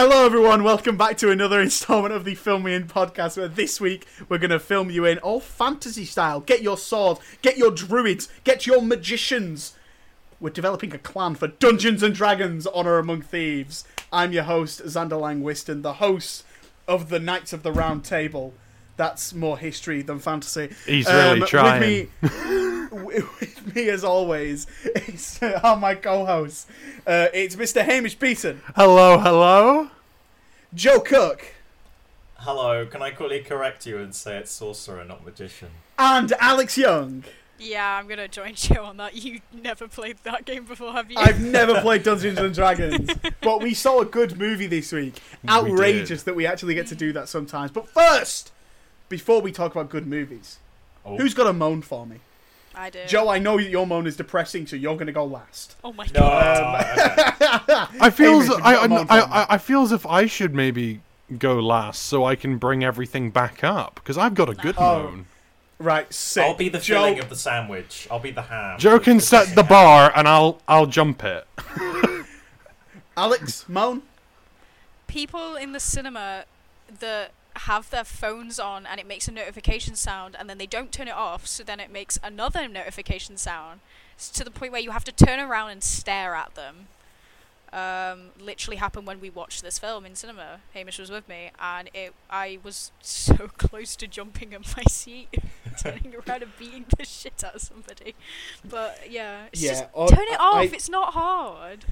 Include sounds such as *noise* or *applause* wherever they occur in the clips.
Hello, everyone. Welcome back to another *laughs* installment of the Film Me In podcast. Where this week we're going to film you in all fantasy style. Get your sword, get your druids, get your magicians. We're developing a clan for Dungeons and Dragons: Honor Among Thieves. I'm your host, Xander Langwiston, the host of the Knights of the Round Table. That's more history than fantasy. He's really trying. With me, *laughs* with me as always, is uh, *laughs* my co-host. Uh, it's Mr. Hamish Beaton, Hello, hello. Joe Cook. Hello, can I quickly correct you and say it's sorcerer, not magician? and Alex Young. Yeah, I'm gonna join *laughs* Joe on that. You never played that game before, have you? I've never played Dungeons and Dragons, but we saw a good movie this week. Outrageous that we actually get to do that sometimes. But first, before we talk about good movies, Oh. who's got a moan for me? I do. Joe, I know your moan is depressing, so you're going to go last. Oh my No, god. *laughs* I feel Hamish, as I, you got a I, moan for I. I, I feel as if I should maybe go last so I can bring everything back up because I've got a good Oh. moan. Right, sick. I'll be the Joe, filling of the sandwich. I'll be the ham. Joe can set the bar and I'll I'll jump it. *laughs* Alex, moan. People in the cinema that have their phones on and it makes a notification sound and then they don't turn it off, so then it makes another notification sound. It's to the point where you have to turn around and stare at them. Um, literally happened when we watched this film in cinema. Hamish was with me, and it I was so *laughs* close to jumping in my seat, *laughs* turning around and beating the shit out of somebody. But yeah, it's Yeah, just or- turn it off. I- it's not hard.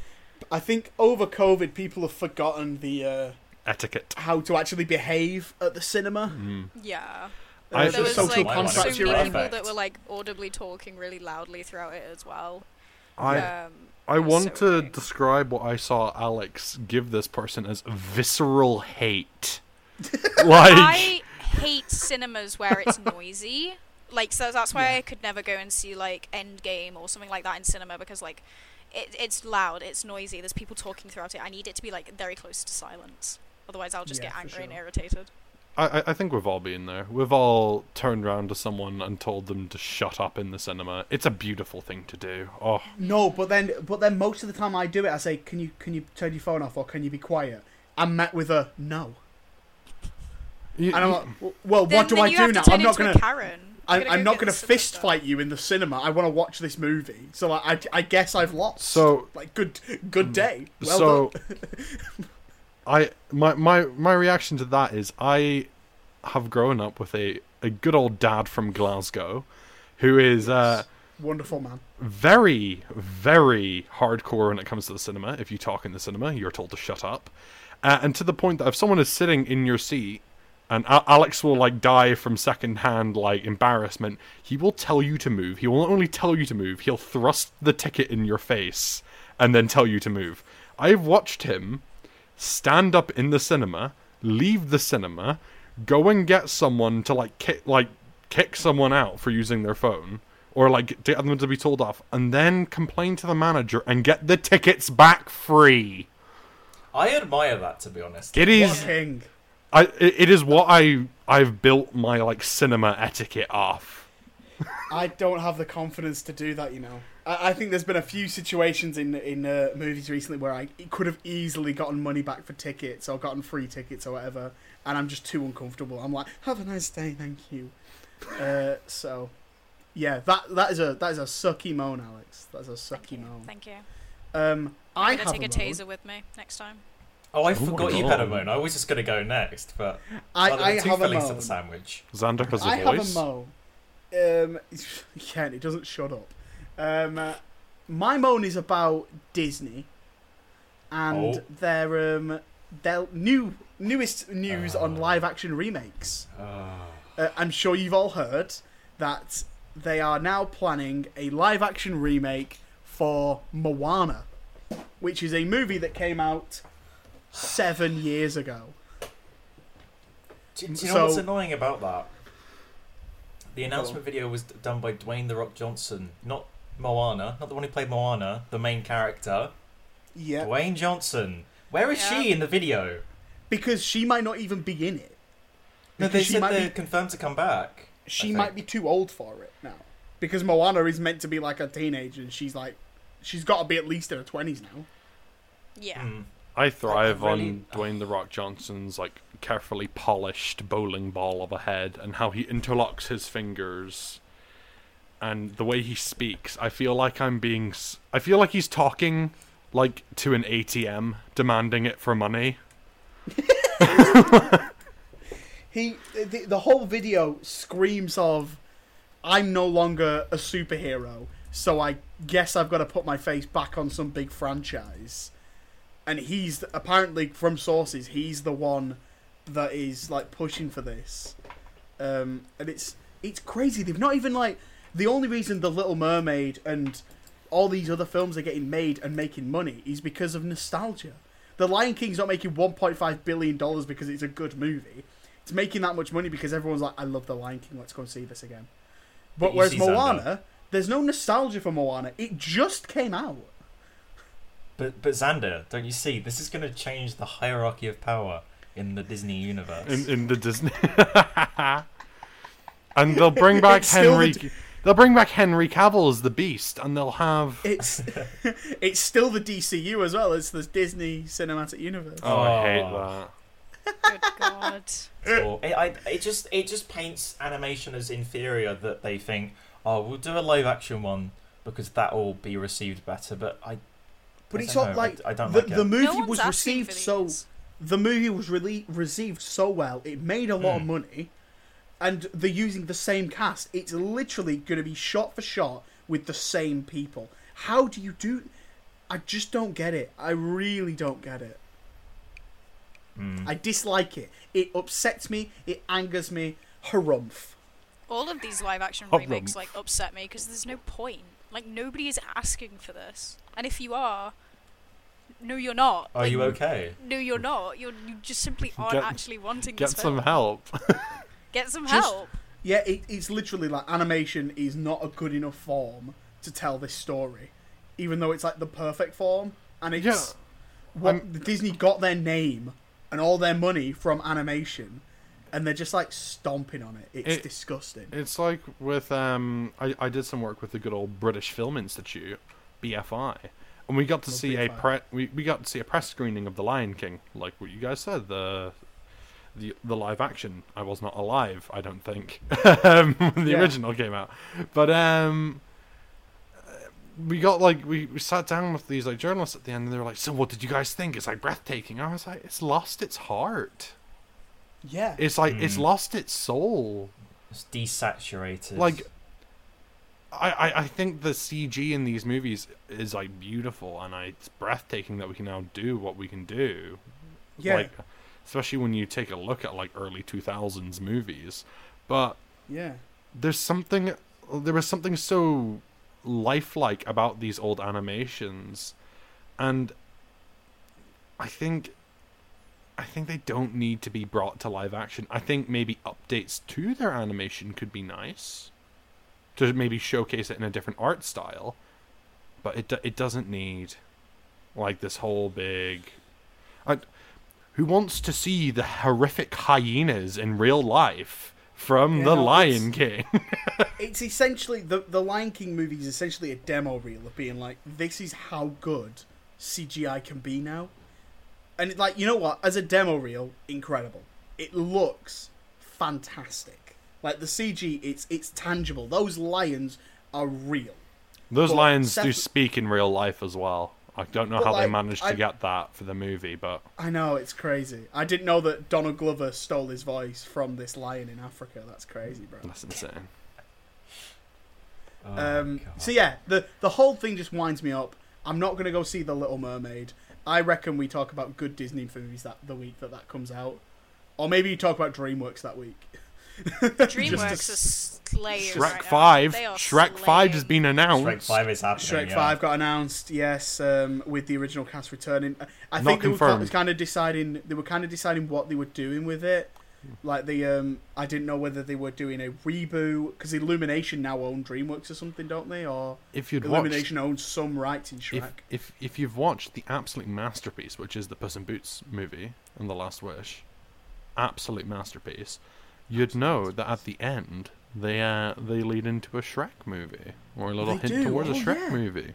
I think over COVID, people have forgotten the uh, Etiquette. how to actually behave at the cinema. Mm. Yeah. Uh, I there was like so many people in. that were like audibly talking really loudly throughout it as well. I um, I want so to annoying. describe what I saw Alex give this person as visceral hate. *laughs* like I hate cinemas where it's *laughs* noisy. Like so that's why Yeah. I could never go and see like Endgame or something like that in cinema because like it, it's loud, it's noisy. There's people talking throughout it. I need it to be like very close to silence. Otherwise, I'll just Yeah, get for angry and irritated. I, I- I think we've all been there. We've all turned around to someone and told them to shut up in the cinema. It's a beautiful thing to do. Oh, No, but then, but then most of the time I do it. I say, "Can you, can you turn your phone off, or can you be quiet?" I'm met with a no, You- and I'm like, "Well, Then- what do I do now? I'm not gonna, Karen. I'm, gotta I'm go not gonna the fist stuff. fight you in the cinema. I want to watch this movie, so like, I, I guess I've lost. So- like, good, good mm. day. Well so done. *laughs* I my my my reaction to that is I have grown up with a a good old dad from Glasgow who is uh Wonderful man. very very hardcore when it comes to the cinema. If you talk in the cinema, you're told to shut up. Uh, and to the point that if someone is sitting in your seat and Alex will like die from secondhand like embarrassment, he will tell you to move. He will not only tell you to move, he'll thrust the ticket in your face and then tell you to move. I've watched him stand up in the cinema, leave the cinema, go and get someone to like kick like kick someone out for using their phone or like get them to be told off and then complain to the manager and get the tickets back free. I admire that, to be honest. It What a is king. I it, it is what I I've built my like cinema etiquette off. I don't have the confidence to do that, you know. I, I think there's been a few situations in in uh, movies recently where I could have easily gotten money back for tickets or gotten free tickets or whatever, and I'm just too uncomfortable. I'm like, have a nice day, thank you. Uh, so, yeah, that that is a that is a sucky moan, Alex. That's a sucky you. moan. Thank you. Um, I I'm have gonna take a moan. taser with me next time. Oh, I my forgot you had a moan. I was just going to go next, but I, I two have a fillings to moan. the sandwich. Xander has a I have a voice. moan. Um, *laughs* Ken, it doesn't shut up. Um, uh, my moan is about Disney and Oh. their um, their new newest news on Oh. live action remakes. Ah. Uh, I'm sure you've all heard that they are now planning a live action remake for Moana, which is a movie that came out seven years ago. Do, do you know what's annoying about that? The announcement video was done by Dwayne the Rock Johnson, not Moana, not the one who played Moana, the main character. Yeah, Dwayne Johnson. Where is Yeah. she in the video? because she might not even be in it. No, they she said might they're be confirmed to come back. she might be too old for it now because Moana is meant to be like a teenager and she's like she's got to be at least in her 20s now Yeah. Hmm. I thrive really- on Dwayne the Rock Johnson's like carefully polished bowling ball of a head and how he interlocks his fingers and the way he speaks. I feel like I'm being I feel like he's talking like to an ATM demanding it for money. *laughs* He the, the whole video screams of I'm no longer a superhero, so I guess I've got to put my face back on some big franchise. And he's apparently from sources, he's the one that is like pushing for this. Um, and it's it's crazy. They've not even like the only reason the Little Mermaid and all these other films are getting made and making money is because of nostalgia. The Lion King's not making 1.5 billion dollars because it's a good movie. It's making that much money because everyone's like, "I love the Lion King. Let's go and see this again." But But you whereas Moana, Xander. there's no nostalgia for Moana. It just came out. But but Xander, don't you see? This is going to change the hierarchy of power in the Disney universe. in, in the Disney. *laughs* and they'll bring back *laughs* It's still Henry. the- They'll bring back Henry Cavill as the Beast, and they'll have. It's *laughs* it's still the DCU as well. It's the Disney Cinematic Universe. Oh, I hate Oh. that. Good God. Or *laughs* it, I, it just it just paints animation as inferior that they think, oh, we'll do a live action one because that will be received better. But I, But I it's don't know, like I, I don't the, like the movie no was received so the movie was really received so well. It made a lot of Hmm. money, and they're using the same cast. It's literally going to be shot for shot with the same people. How do you do? I just don't get it. I really don't get it. Mm. I dislike it. It upsets me. It angers me. Harumph. All of these live action Hot remakes like upset me because there's no point. Like nobody is asking for this, and if you are, no, you're not. Are Like, you okay? No, you're not. You're you just simply *laughs* aren't Get- actually wanting Get this some film. help. *laughs* Get some Just- help. Yeah, it, it's literally like animation is not a good enough form to tell this story, even though it's like the perfect form. And it's Yeah. what I'm- Disney got their name and all their money from animation, and they're just like stomping on it. It's It- disgusting. It's like with um, I, I did some work with the good old British Film Institute, BFI, and we got to Love see a BFI. pre we, we got to see a press screening of The Lion King, like what you guys said the. The, the live action I was not alive I don't think um, *laughs* when the Yeah. original came out but um we got like we, we sat down with these like journalists at the end and they were like so what did you guys think it's like breathtaking I was like it's lost its heart yeah, it's like it's Mm. lost its soul It's desaturated. like I, I, I think the CG in these movies is like beautiful and I, it's breathtaking that we can now do what we can do. yeah, Like especially when you take a look at like early two thousands movies. But yeah. there's something there was something so lifelike about these old animations and I think I think they don't need to be brought to live action. I think maybe updates to their animation could be nice to maybe showcase it in a different art style, but it it doesn't need like this whole big I, who wants to see the horrific hyenas in real life from Yeah, the no, Lion King? *laughs* It's essentially the the Lion King movie is essentially a demo reel of being like, this is how good CGI can be now, and it, like you know what, as a demo reel, incredible. It looks fantastic. Like the CG, it's it's tangible. Those lions are real. Those But lions do speak in real life as well. I don't know But, how they like, managed to I- get that for the movie, but I know it's crazy. I didn't know that Donald Glover stole his voice from this lion in Africa. That's crazy, bro. that's insane. Oh Um, God. so yeah, the the whole thing just winds me up. I'm not gonna go see the Little Mermaid. I reckon we talk about good Disney movies that the week that that comes out, or maybe you talk about DreamWorks that week. *laughs* *laughs* DreamWorks is slaying Shrek right. Five, They are Shrek Five has been announced. Shrek Five is happening. Shrek yeah. Five got announced, yes, um, with the original cast returning. I Not think they were kind of deciding they were kind of deciding what they were doing with it. Like the um, I didn't know whether they were doing a reboot because Illumination now own DreamWorks or something, don't they? Or If you'd watched, Illumination owns some rights in Shrek. if if if you've watched the absolute masterpiece, which is the Puss in Boots movie and the Last Wish, absolute masterpiece, you'd know that at the end they uh, they lead into a Shrek movie or a little They hint do, towards a oh, Shrek yeah. movie.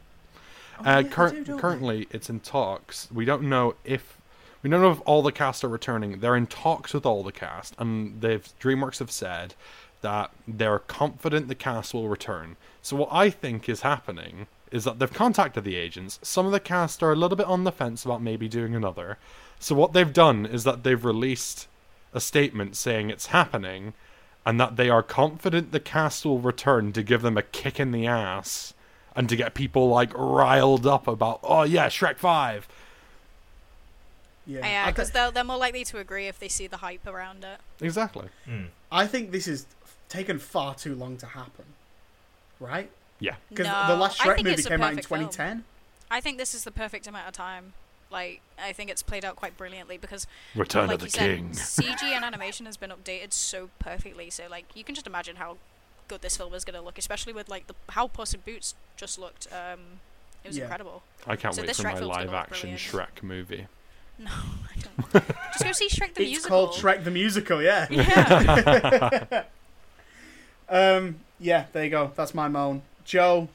Uh, yeah, cur- do, don't they? currently, it's in talks. We don't know if we don't know if all the cast are returning. They're in talks with all the cast, and they've DreamWorks have said that they're confident the cast will return. So what I think is happening is that they've contacted the agents. Some of the cast are a little bit on the fence about maybe doing another. So what they've done is that they've released a statement saying it's happening, and that they are confident the cast will return to give them a kick in the ass and to get people like riled up about oh yeah Shrek 5 Yeah, Yeah, because th- they're they're more likely to agree if they see the hype around it. exactly Hmm. I think this is taken far too long to happen. Right? yeah Because No, the last Shrek movie came out in perfect film. 2010. I think this is the perfect amount of time. Like, I think it's played out quite brilliantly because, Return like of the you said, King *laughs* CG and animation has been updated so perfectly. So, like, you can just imagine how good this film is going to look, especially with like the how Puss in Boots just looked. Um, it was Yeah. incredible. I can't So wait this for Shrek my live action. Shrek movie *laughs* No, I don't. *laughs* just go see Shrek the it's musical. called Shrek the Musical, yeah. Yeah. Um, yeah, there you go. That's my moan. Joe,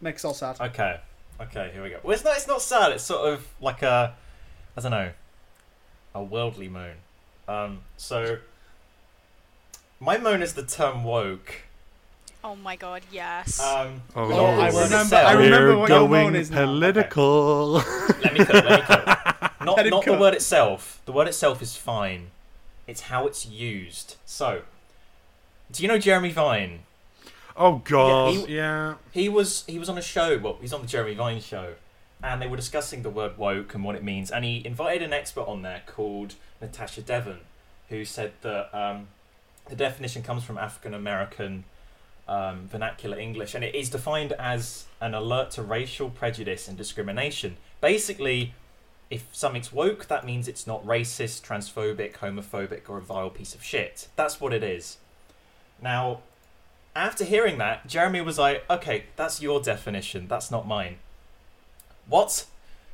makes us all sad. Okay, okay, here we go. Well, it's not. It's not sad. It's sort of like a, I don't know, a worldly moan. Um, so my moan is the term woke. oh my god, yes. Um, oh, no, I remember. I remember We're what your going moan is now. political let me cook, let me cook. *laughs* Not, Let him not the word itself. The word itself is fine. It's how it's used. So, do you know Jeremy Vine? Oh god he- yeah He was he was on a show. Well, he's on the Jeremy Vine show, and they were discussing the word woke and what it means. And he invited an expert on there called Natasha Devon, who said that um, the definition comes from African American um, vernacular English, and it is defined as an alert to racial prejudice and discrimination. Basically, if something's woke, that means it's not racist, transphobic, homophobic, or a vile piece of shit. That's what it is. Now, after hearing that, Jeremy was like, okay, that's your definition, that's not mine. What?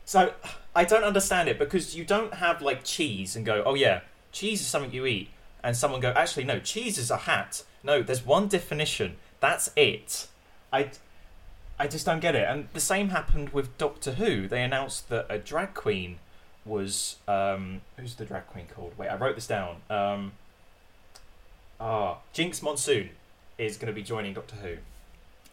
So, I don't understand it because you don't have like cheese and go, oh yeah, cheese is something you eat. And someone go, actually, no, cheese is a hat. No, there's one definition. That's it. I, I just don't get it. And the same happened with Doctor Who. They announced that a drag queen was. Um, who's the drag queen called? Wait, I wrote this down. Um, ah, Jinkx Monsoon is going to be joining Doctor Who.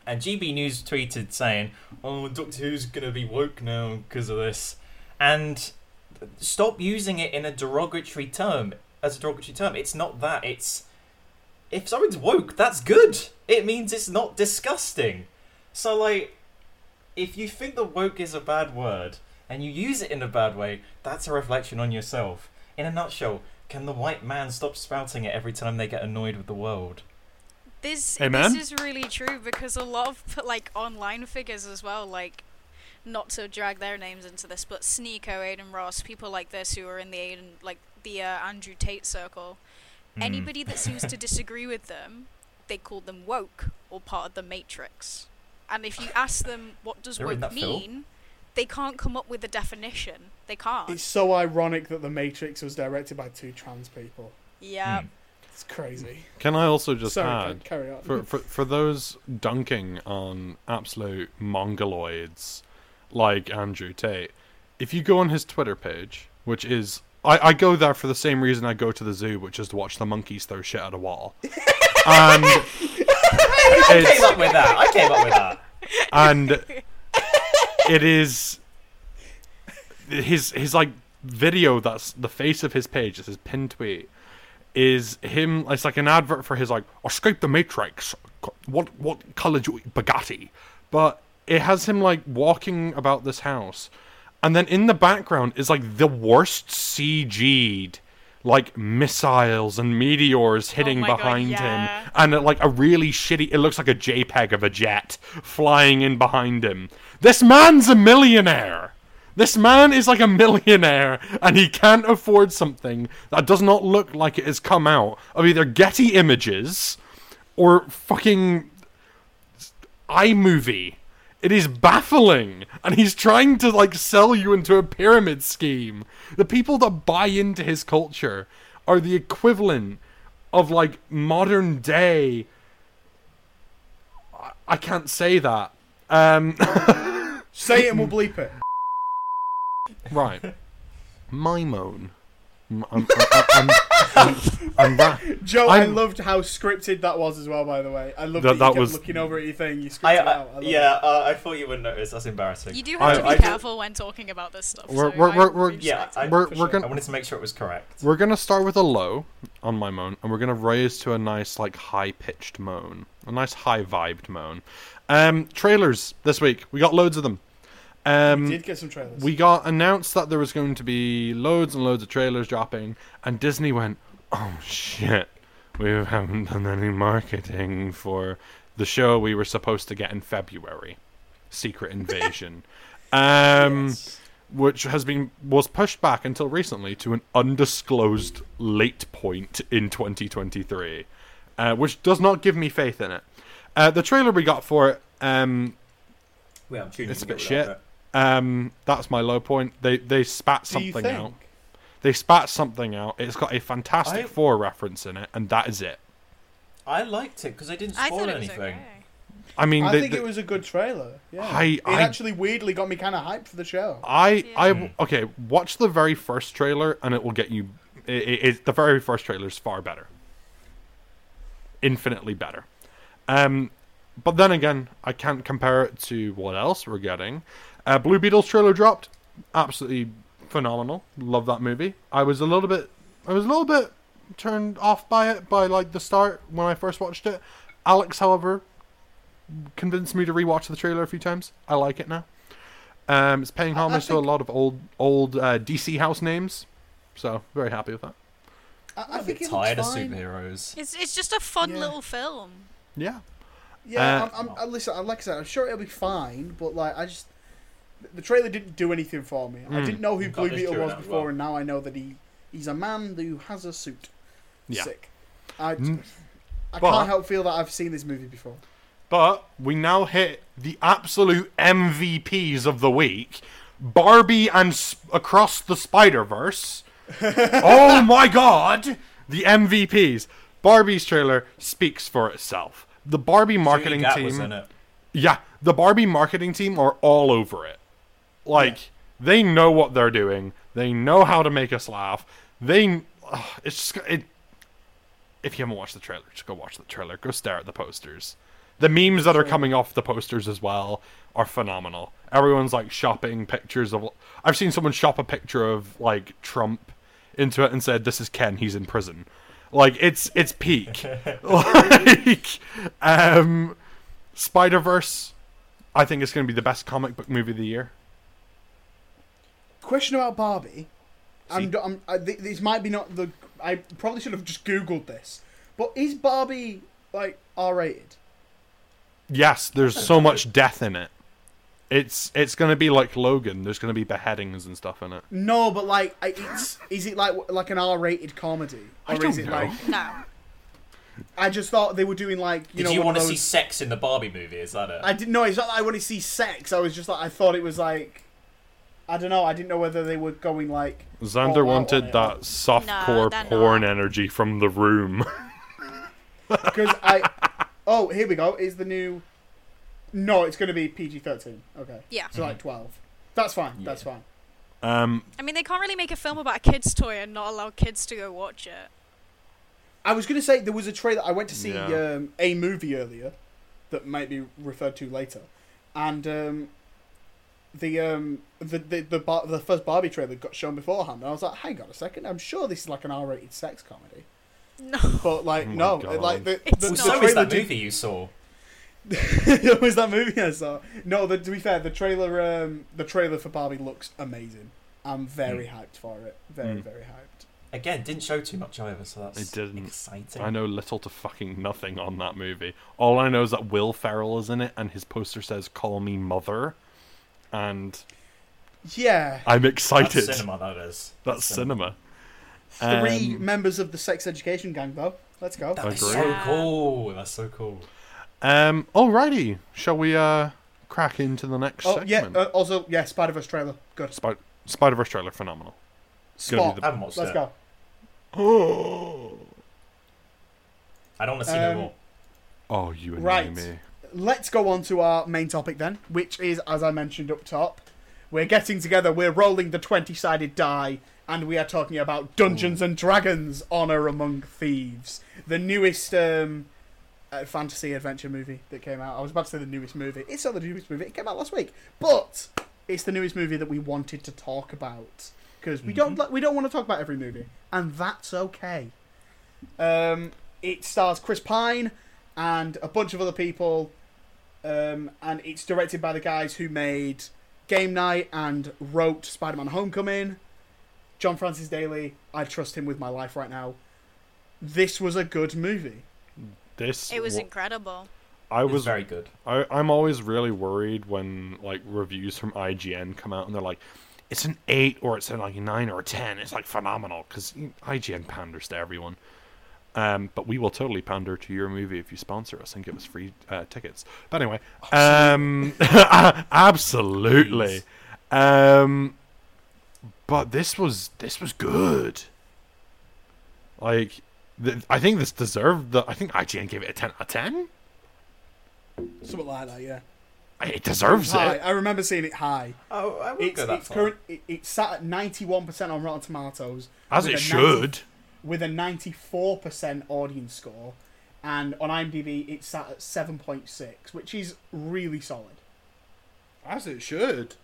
And GB News tweeted saying, "Oh, Doctor Who's going to be woke now because of this," and stop using it in a derogatory term as a derogatory term. It's not that. It's if something's woke, that's good. It means it's not disgusting. So like, if you think that woke is a bad word and you use it in a bad way, that's a reflection on yourself. In a nutshell, can the white man stop spouting it every time they get annoyed with the world? This Amen. this is really true because a lot of *laughs* like online figures as well, like not to drag their names into this, but Sneako, Adin Ross, people like this who are in the Aiden like the uh, Andrew Tate circle. Hmm. Anybody that seems to *laughs* disagree with them, they call them woke or part of the Matrix. And if you ask them what does They're woke that film? mean, they can't come up with a definition. They can't. It's so ironic that The Matrix was directed by two trans people. yeah. Hmm. It's crazy. can I also just Sorry, add carry on. for, for for those dunking on absolute mongoloids like Andrew Tate, if you go on his Twitter page, which is I, I go there for the same reason I go to the zoo, which is to watch the monkeys throw shit at a wall. *laughs* and I came up with that. I came up with that. and it is his his like video that's the face of his page, it's his pin tweet is him it's like an advert for his like escape the matrix. What what color do you bugatti. But it has him like walking about this house. And then in the background is like the worst cg'd like missiles and meteors oh hitting Oh my God, behind yeah. him and like a really shitty it looks like a jpeg of a jet flying in behind him. This man's a millionaire this man is like a millionaire and he can't afford something that does not look like it has come out of either Getty Images or fucking iMovie. It is baffling and he's trying to like sell you into a pyramid scheme. The people that buy into his culture are the equivalent of like modern day I- can't say that. Um *laughs* Say it and we'll bleep it. Right. My moan. I'm, I'm, I'm, I'm, I'm ra- Joe, i I'm- loved how scripted that was as well. By the way, I loved That- that, that you kept was- looking over at your thing. You scripted I, it out. I I, loved yeah, it. uh, I thought you wouldn't notice. That's embarrassing. You do I- have to be I did- careful when talking about this stuff. We're- so we're- I we're- we're- Yeah, respect I. We're- for we're sure. gonna- I wanted to make sure it was correct. We're gonna start with a low on my moan, and we're gonna raise to a nice, like, high-pitched moan, a nice high-vibed moan. Um, trailers this week. We got loads of them. Um, We did get some trailers. we got announced that there was going to be loads and loads of trailers dropping, and Disney went, "Oh shit, we haven't done any marketing for the show we were supposed to get in February, Secret Invasion." *laughs* Um, Yes. which has been was pushed back until recently to an undisclosed late point in 2023, uh, which does not give me faith in it. Uh, the trailer we got for it, um, Yeah, I'm It's a bit shit. of it. Um, that's my low point. They they spat Do you something think? out. They spat something out. It's got a Fantastic I- Four reference in it, and that is it. I liked it because they didn't I spoil thought it was anything. okay. I mean, I they, think they- it was a good trailer. Yeah, I- it I- actually weirdly got me kind of hyped for the show. I I okay. Watch the very first trailer, and it will get you. It, it, it- the very first trailer is far better, infinitely better. Um, but then again, I can't compare it to what else we're getting. Uh, Blue Beetles trailer dropped, absolutely phenomenal. Love that movie. I was a little bit, I was a little bit turned off by it by like the start when I first watched it. Alex, however, convinced me to rewatch the trailer a few times. I like it now. Um, it's paying I- I homage to a lot of old old uh, DC house names, so very happy with that. I, I'm I a think bit tired of superheroes. It's it's just a fun Yeah. little film. Yeah, Yeah, Uh, I'm, I'm, I, listen. I- Like I said, I'm sure it'll be fine. But like, I just the trailer didn't do anything for me. I Mm. didn't know who Got Blue Beetle was before, well. and now I know that he he's a man who has a suit. Yeah. Sick. I, Mm. I But- can't help feel that I've seen this movie before. but we now hit the absolute MVPs of the week: Barbie and S- Across the Spider Verse. *laughs* oh my God! The MVPs. Barbie's trailer speaks for itself. The Barbie marketing Julie team. was in it. Yeah, the Barbie marketing team are all over it. Like they know what they're doing. They know how to make us laugh. They ugh, it's just it if you haven't watched the trailer, just go watch the trailer. Go stare at the posters. The memes that are coming off the posters as well are phenomenal. Everyone's like shopping pictures of I've seen someone shop a picture of like Trump into it and said this is Ken, he's in prison. Like it's it's peak. *laughs* like um Spider Verse, I think it's going to be the best comic book movie of the year. Question about Barbie. I'm, um, I'm, I, th- this might be not the. I probably should have just googled this. But is Barbie like R-rated? Yes, there's so much death in it. It's it's going to be like Logan. There's going to be beheadings and stuff in it. No, but like, I- it's is it like like an R-rated comedy, I or don't is it know. like? No. I just thought they were doing like you Did know you want to those. see sex in the Barbie movie? Is that it? I didn't know. It's not that I want to see sex. I was just like I thought it was like. I don't know. I didn't know whether they were going like. Xander wanted on that softcore they're porn not. energy from the room. *laughs* Because I. Oh, here we go. Is the new. No, it's going to be PG thirteen. Okay. Yeah. So like twelve. That's fine. That's fine. um, I mean, they can't really make a film about a kid's toy and not allow kids to go watch it. I was going to say there was a trailer. I went to see Yeah. um, a movie earlier that might be referred to later, and um, the um, the the the, bar- the first Barbie trailer got shown beforehand, and I was like, "Hang on a second, I'm sure this is like an R-rated sex comedy." No. But like, Oh no, God. like the, It's the, the so is trailer that did- movie you saw. it *laughs* was that movie I saw. No, the, to be fair, the trailer, um, the trailer for Barbie looks amazing. I'm very hyped for it. Very, Mm. very hyped. Again, didn't show too much either, so that's It didn't. exciting. I know little to fucking nothing on that movie. All I know is that Will Ferrell is in it, and his poster says "Call me mother," and Yeah, I'm excited. That's excited. cinema, that is. That's cinema. three Um, members of the sex education gang, though. Let's go. That is so cool. That's so cool. Um. Alrighty. Shall we uh crack into the next Oh yeah. Uh, also, yeah, Spider Verse trailer. Good. Spy- Spider Verse trailer, phenomenal. gonna be Spot. the- I haven't Let's it. go. Oh. *gasps* I don't want to see Um, no more. Oh, you and Right. me. Let's go on to our main topic then, which is, as I mentioned up top, we're getting together, we're rolling the 20 sided die, and we are talking about Dungeons and Dragons Honor Among Thieves, the newest um, uh, fantasy adventure movie that came out. I was about to say the newest movie. It's not the newest movie, it came out last week, but it's the newest movie that we wanted to talk about. Because we don't li- we don't want to talk about every movie, and that's okay. Um, it stars Chris Pine and a bunch of other people, um, and it's directed by the guys who made Game Night and wrote Spider-Man: Homecoming. John Francis Daly, I trust him with my life right now. This was a good movie. This It was wa- incredible. I was was very good. I, I'm always really worried when like reviews from IGN come out and they're like, it's an eight or it's a like a nine or a ten. It's like phenomenal because IGN panders to everyone. Um, but we will totally pander to your movie if you sponsor us and give us free uh, tickets. But anyway, um, *laughs* absolutely. Um, but this was this was good. Like, th- I think this deserved the. I think IGN gave it a ten out of ten. Something like that, yeah. It deserves High. it. I remember seeing it high. Oh, I wouldn't It's, go that it's far. current. It, it's sat at ninety-one percent on Rotten Tomatoes, As it a should. With a ninety-four percent audience score, and on IMDb it's sat at seven point six, which is really solid. As it should.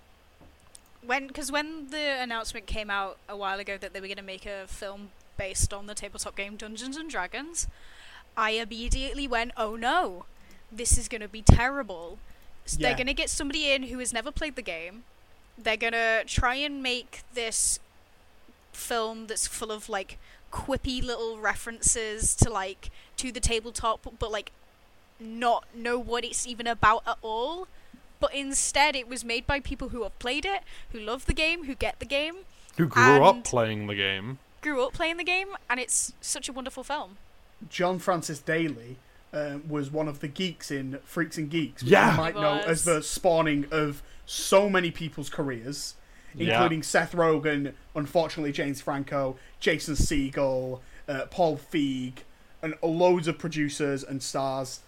When, because when the announcement came out a while ago that they were going to make a film based on the tabletop game Dungeons and Dragons, I immediately went, "Oh no, this is going to be terrible." S Yeah. They're going to get somebody in who has never played the game. They're going to try and make this film that's full of like quippy little references to like to the tabletop, but like not know what it's even about at all. But instead, it was made by people who have played it, who love the game, who get the game, Who grew up playing the game. grew up playing the game, and it's such a wonderful film. John Francis Daly uh, was one of the geeks in Freaks and Geeks, which Yeah. you might know as the spawning of so many people's careers, Yeah. including Seth Rogen, unfortunately James Franco, Jason Segel, uh, Paul Feig, and loads of producers and stars.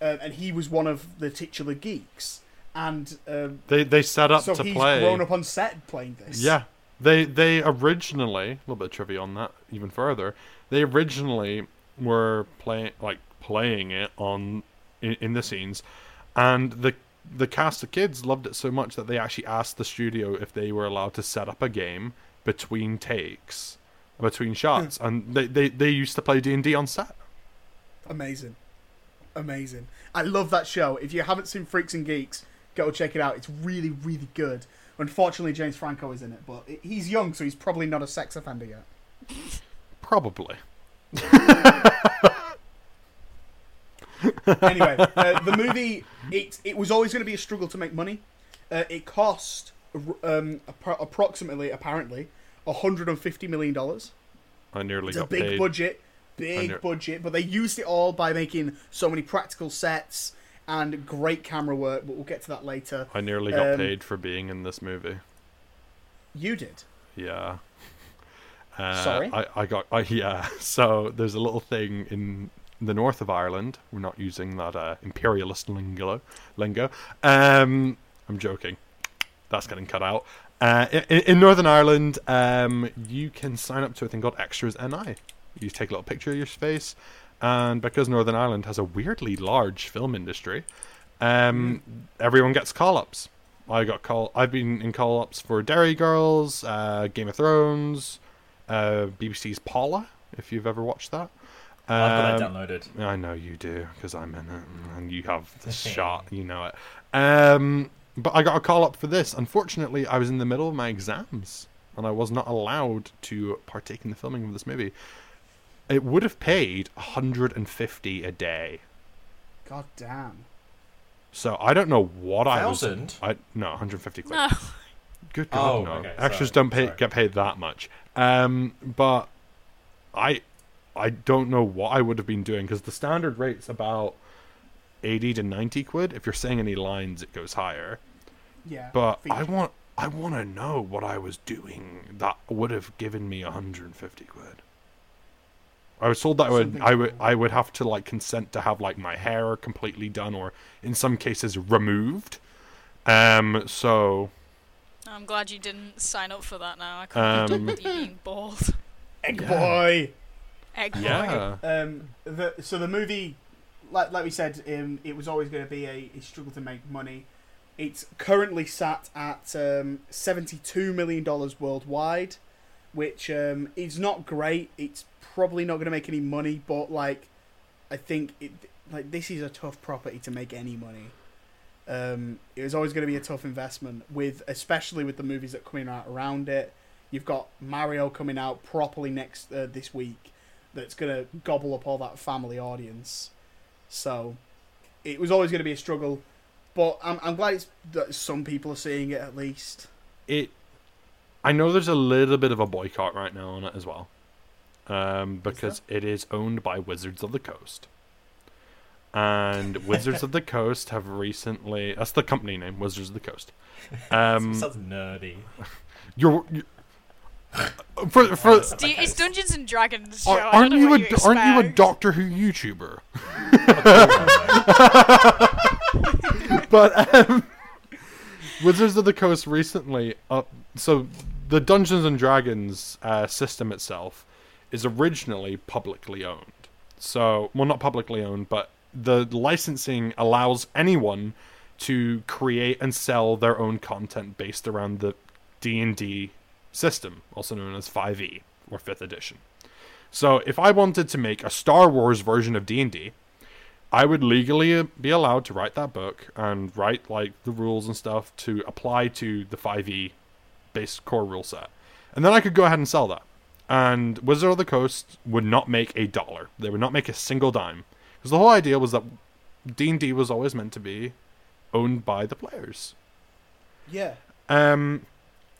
Uh, and he was one of the titular geeks, and um, They they set up so to he's play. grown up on set playing this. Yeah. They they originally a little bit of trivia on that even further. They originally were playing like playing it on in, in the scenes, and the the cast of kids loved it so much that they actually asked the studio if they were allowed to set up a game between takes, between hmm. shots, and they, they they used to play D and D on set. Amazing. Amazing. I love that show. If you haven't seen Freaks and Geeks, go check it out. It's really, really good. Unfortunately, James Franco is in it, but he's young, so he's probably not a sex offender yet. Probably. *laughs* Anyway, uh, the movie it it was always going to be a struggle to make money. Uh, it cost um, appro- approximately, apparently, 150 million dollars. I nearly got paid. It's a big paid. budget, big Under- budget, but they used it all by making so many practical sets and great camera work. But we'll get to that later. I nearly got Um, paid for being in this movie. You did. Yeah. *laughs* Uh, Sorry? I, I got I, yeah. *laughs* So there's a little thing in the north of Ireland. We're not using that uh, imperialist lingo. Lingo. Um, I'm joking. That's getting cut out. Uh, in, in Northern Ireland, um, you can sign up to a thing called Extras NI. You take a little picture of your face, and because Northern Ireland has a weirdly large film industry, um, everyone gets call-ups. I got call. I've been in call-ups for Derry Girls, uh, Game of Thrones, uh, BBC's Paula. If you've ever watched that, I've got Um, that downloaded. I know you do because I'm in it, and you have the shot. You know it. Um, but I got a call up for this. Unfortunately, I was in the middle of my exams, and I was not allowed to partake in the filming of this movie. It would have paid 150 a day. God damn. So I don't know what I was. Thousand? I no 150 quid. No, *laughs* Good God, Oh, no. okay, Extras sorry, don't pay, sorry. get paid that much. Um, but I, I don't know what I would have been doing because the standard rate's about eighty to ninety quid. If you're saying any lines, it goes higher. Yeah. But I want, I want to know what I was doing that would have given me 150 quid. I was told that I would I would small. I would have to like consent to have like my hair completely done or in some cases removed. Um so I'm glad you didn't sign up for that now. I can't Um, um, you being bald. Egg Yeah. boy. Egg yeah. Um, the, so the movie, like like we said, um, it was always going to be a, a struggle to make money. It's currently sat at um, seventy-two million dollars worldwide, which um, is not great. It's probably not going to make any money, but like, I think it like this is a tough property to make any money. Um, it was always going to be a tough investment with, especially with the movies that are coming out around it. You've got Mario coming out properly next uh, this week that's going to gobble up all that family audience. So it was always going to be a struggle, but I'm I'm glad it's, that some people are seeing it at least. It I know there's a little bit of a boycott right now on it as well. Um because it is owned by Wizards of the Coast. And *laughs* Wizards of the Coast have recently that's the company name, Wizards of the Coast. *laughs* Um sounds nerdy. *laughs* you're, you for, for, Do you- it's Dungeons and Dragons. Joe. Ar- aren't you a you aren't you a. Doctor Who YouTuber? *laughs* but um, Wizards of the Coast recently up. So the Dungeons and Dragons uh, system itself is originally publicly owned. So well, not publicly owned, but the licensing allows anyone to create and sell their own content based around the D and D system, also known as 5e or 5th edition. So if I wanted to make a Star Wars version of D&D, I would legally be allowed to write that book and write like the rules and stuff to apply to the 5e base core rule set. And then I could go ahead and sell that. And Wizard of the Coast would not make a dollar. They would not make a single dime. Because the whole idea was that D&D was always meant to be owned by the players. Yeah. Um,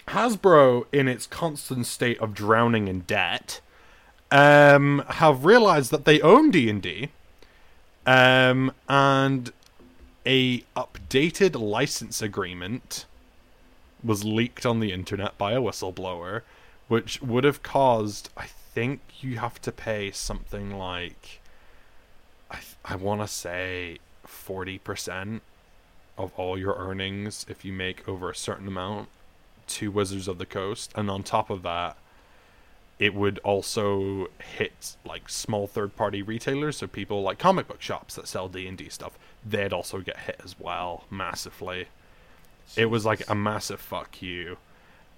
Hasbro, in its constant state of drowning in debt, um, have realized that they own D and D, um, and a updated license agreement was leaked on the internet by a whistleblower, which would have caused, I think, you have to pay something like, I I want to say, forty percent of all your earnings if you make over a certain amount to Wizards of the Coast, and on top of that, it would also hit like small third-party retailers, so people like comic book shops that sell D and D stuff. They'd also get hit as well massively. It was like a massive fuck you,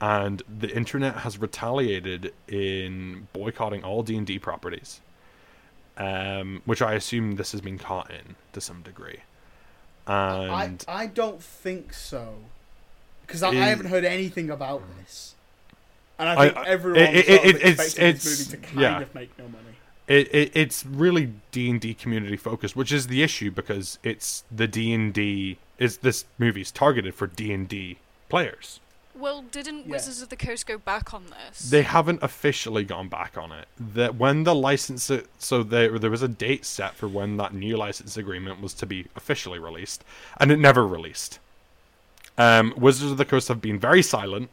and the internet has retaliated in boycotting all D and D properties, um, which I assume this has been caught in to some degree. And I I don't think so, because I, I haven't heard anything about this, and I I- think I- everyone it- it- sort of it- it's- this it's- movie to kind yeah. of make no money. it, it it's really D and D community focused, which is the issue because it's the D and D is this movie's targeted for D and D players. Well, didn't Yeah. Wizards of the Coast go back on this? They haven't officially gone back on it. That when the license, so there there was a date set for when that new license agreement was to be officially released, and it never released. Um, Wizards of the Coast have been very silent,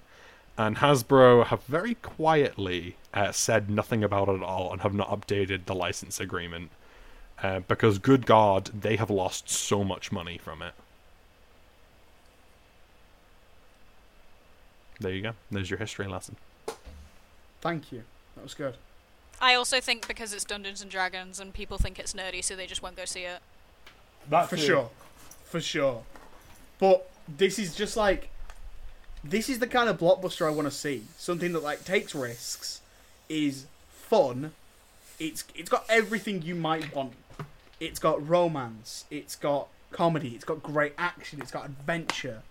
and Hasbro have very quietly uh, said nothing about it at all and have not updated the license agreement. Uh, because, good God, they have lost so much money from it. There you go. There's your history lesson. Thank you. That was good. I also think because it's Dungeons and Dragons and people think it's nerdy, so they just won't go see it. That For too. sure. For sure. But this is just like this is the kind of blockbuster I want to see. Something that like takes risks, is fun. It's it's got everything you might want. It's got romance, it's got comedy, it's got great action, it's got adventure.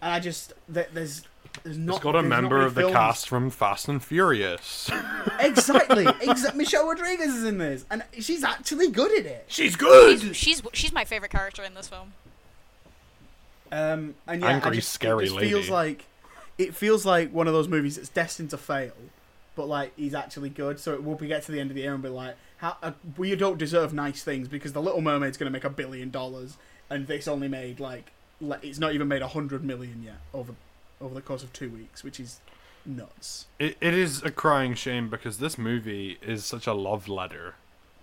And I just there, there's there's not It's got a member many of the cast from Fast and Furious. *laughs* Exactly. Exa- *laughs* Michelle Rodriguez is in this and she's actually good at it. She's good. She's, she's she's my favorite character in this film. Um, and yeah, Angry, just, scary it just feels like it feels like one of those movies that's destined to fail, but like he's actually good. So it will be get to the end of the year and be like, how, uh, we don't deserve nice things because the Little Mermaid's going to make a billion dollars, and this only made like le- it's not even made a hundred million yet over over the course of two weeks, which is nuts. It, it is a crying shame because this movie is such a love letter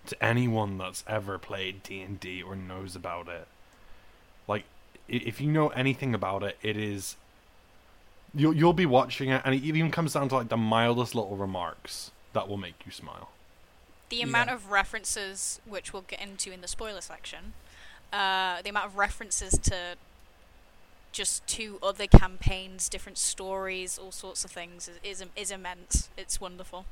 to anyone that's ever played D and D or knows about it. Like, i- if you know anything about it, it is. You'll you'll be watching it, and it even comes down to like the mildest little remarks that will make you smile. The amount Yeah. of references, which we'll get into in the spoiler section, uh, the amount of references to just two other campaigns, different stories, all sorts of things is is, is immense. It's wonderful.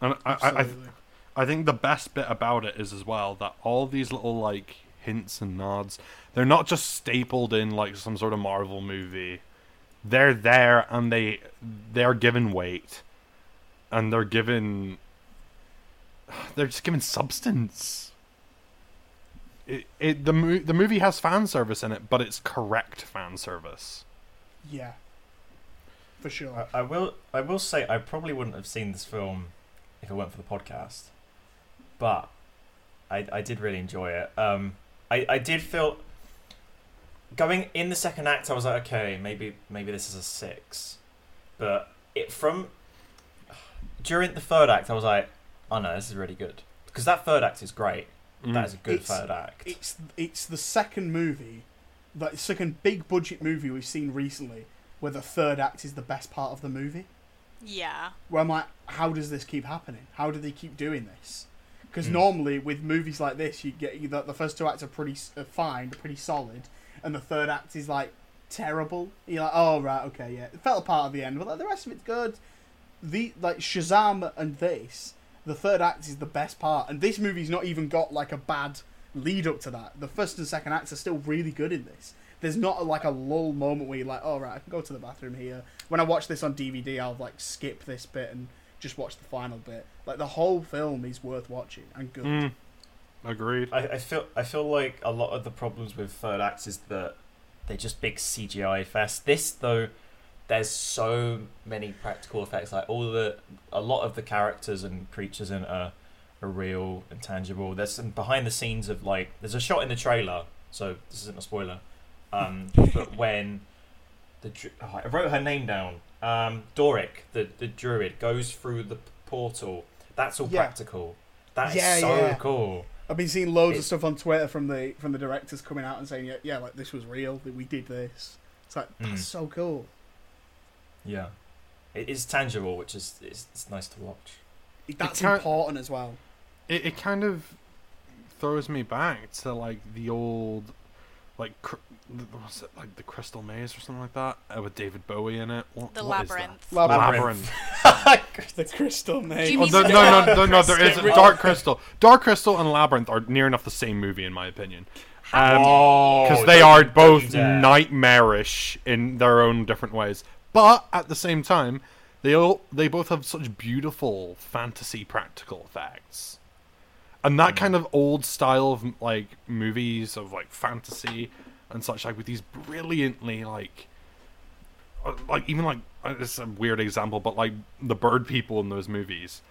And I, I, I, Absolutely. I think the best bit about it is as well that all these little like hints and nods, they're not just stapled in like some sort of Marvel movie. They're there and they they're given weight. And they're given they're just given substance. It, it the mo- the movie has fan service in it, but it's correct fan service. yeah, for sure. I, I will. I will say I probably wouldn't have seen this film if it weren't for the podcast, but I I did really enjoy it. Um, I I did feel going in the second act. I was like, okay, maybe maybe this is a six, but it from during the third act, I was like, oh no, this is really good because that third act is great. Mm. That is a good It's- third act. It's it's the second movie, that second big budget movie we've seen recently, where the third act is the best part of the movie. Yeah. Where I'm like, how does this keep happening? How do they keep doing this? Because Hmm. normally with movies like this, you get you the, the first two acts are pretty are fine, pretty solid, and the third act is like terrible. You're like, oh right, okay, yeah, it fell apart at the end, but like, the rest of it's good. The like Shazam and this, the third act is the best part, and this movie's not even got like a bad lead up to that. The first and second acts are still really good in this. There's not like a lull moment where you're like, oh right, I can go to the bathroom here. When I watch this on DVD, I'll like skip this bit and just watch the final bit. Like the whole film is worth watching and good. Mm. Agreed. I, I feel I feel like a lot of the problems with third acts is that they're just big CGI fest. This though, there's so many practical effects. Like all the a lot of the characters and creatures in it are, are real and tangible. There's some behind the scenes of like there's a shot in the trailer, so this isn't a spoiler. Um, *laughs* but when the oh, I wrote her name down, um, Doric, the the druid, goes through the portal. That's all Yeah. practical. That is Yeah, so yeah. cool. I've been seeing loads It- of stuff on Twitter from the from the directors coming out and saying, yeah, yeah, like this was real, that we did this. It's like Mm. that's so cool. Yeah, it is tangible, which is it's, it's nice to watch. That's can't- important as well. it, it kind of throws me back to like the old like cr- what was it like the crystal maze or something like that uh, with david bowie in it what, The what is that? labyrinth. Labyrinth. Labyrinth. *laughs* the crystal maze. Oh, mean no, no, no, Dark no, no, there is Crystal? Dark Crystal. Dark Crystal and Labyrinth are near enough the same movie, in my opinion. Um, Oh, because they are both you dare. nightmarish in their own different ways. But at the same time, they all they both have such beautiful fantasy practical effects, and that kind of old style of like movies of like fantasy and such like with these brilliantly like uh, like even like uh, it's a weird example, but like the bird people in those movies,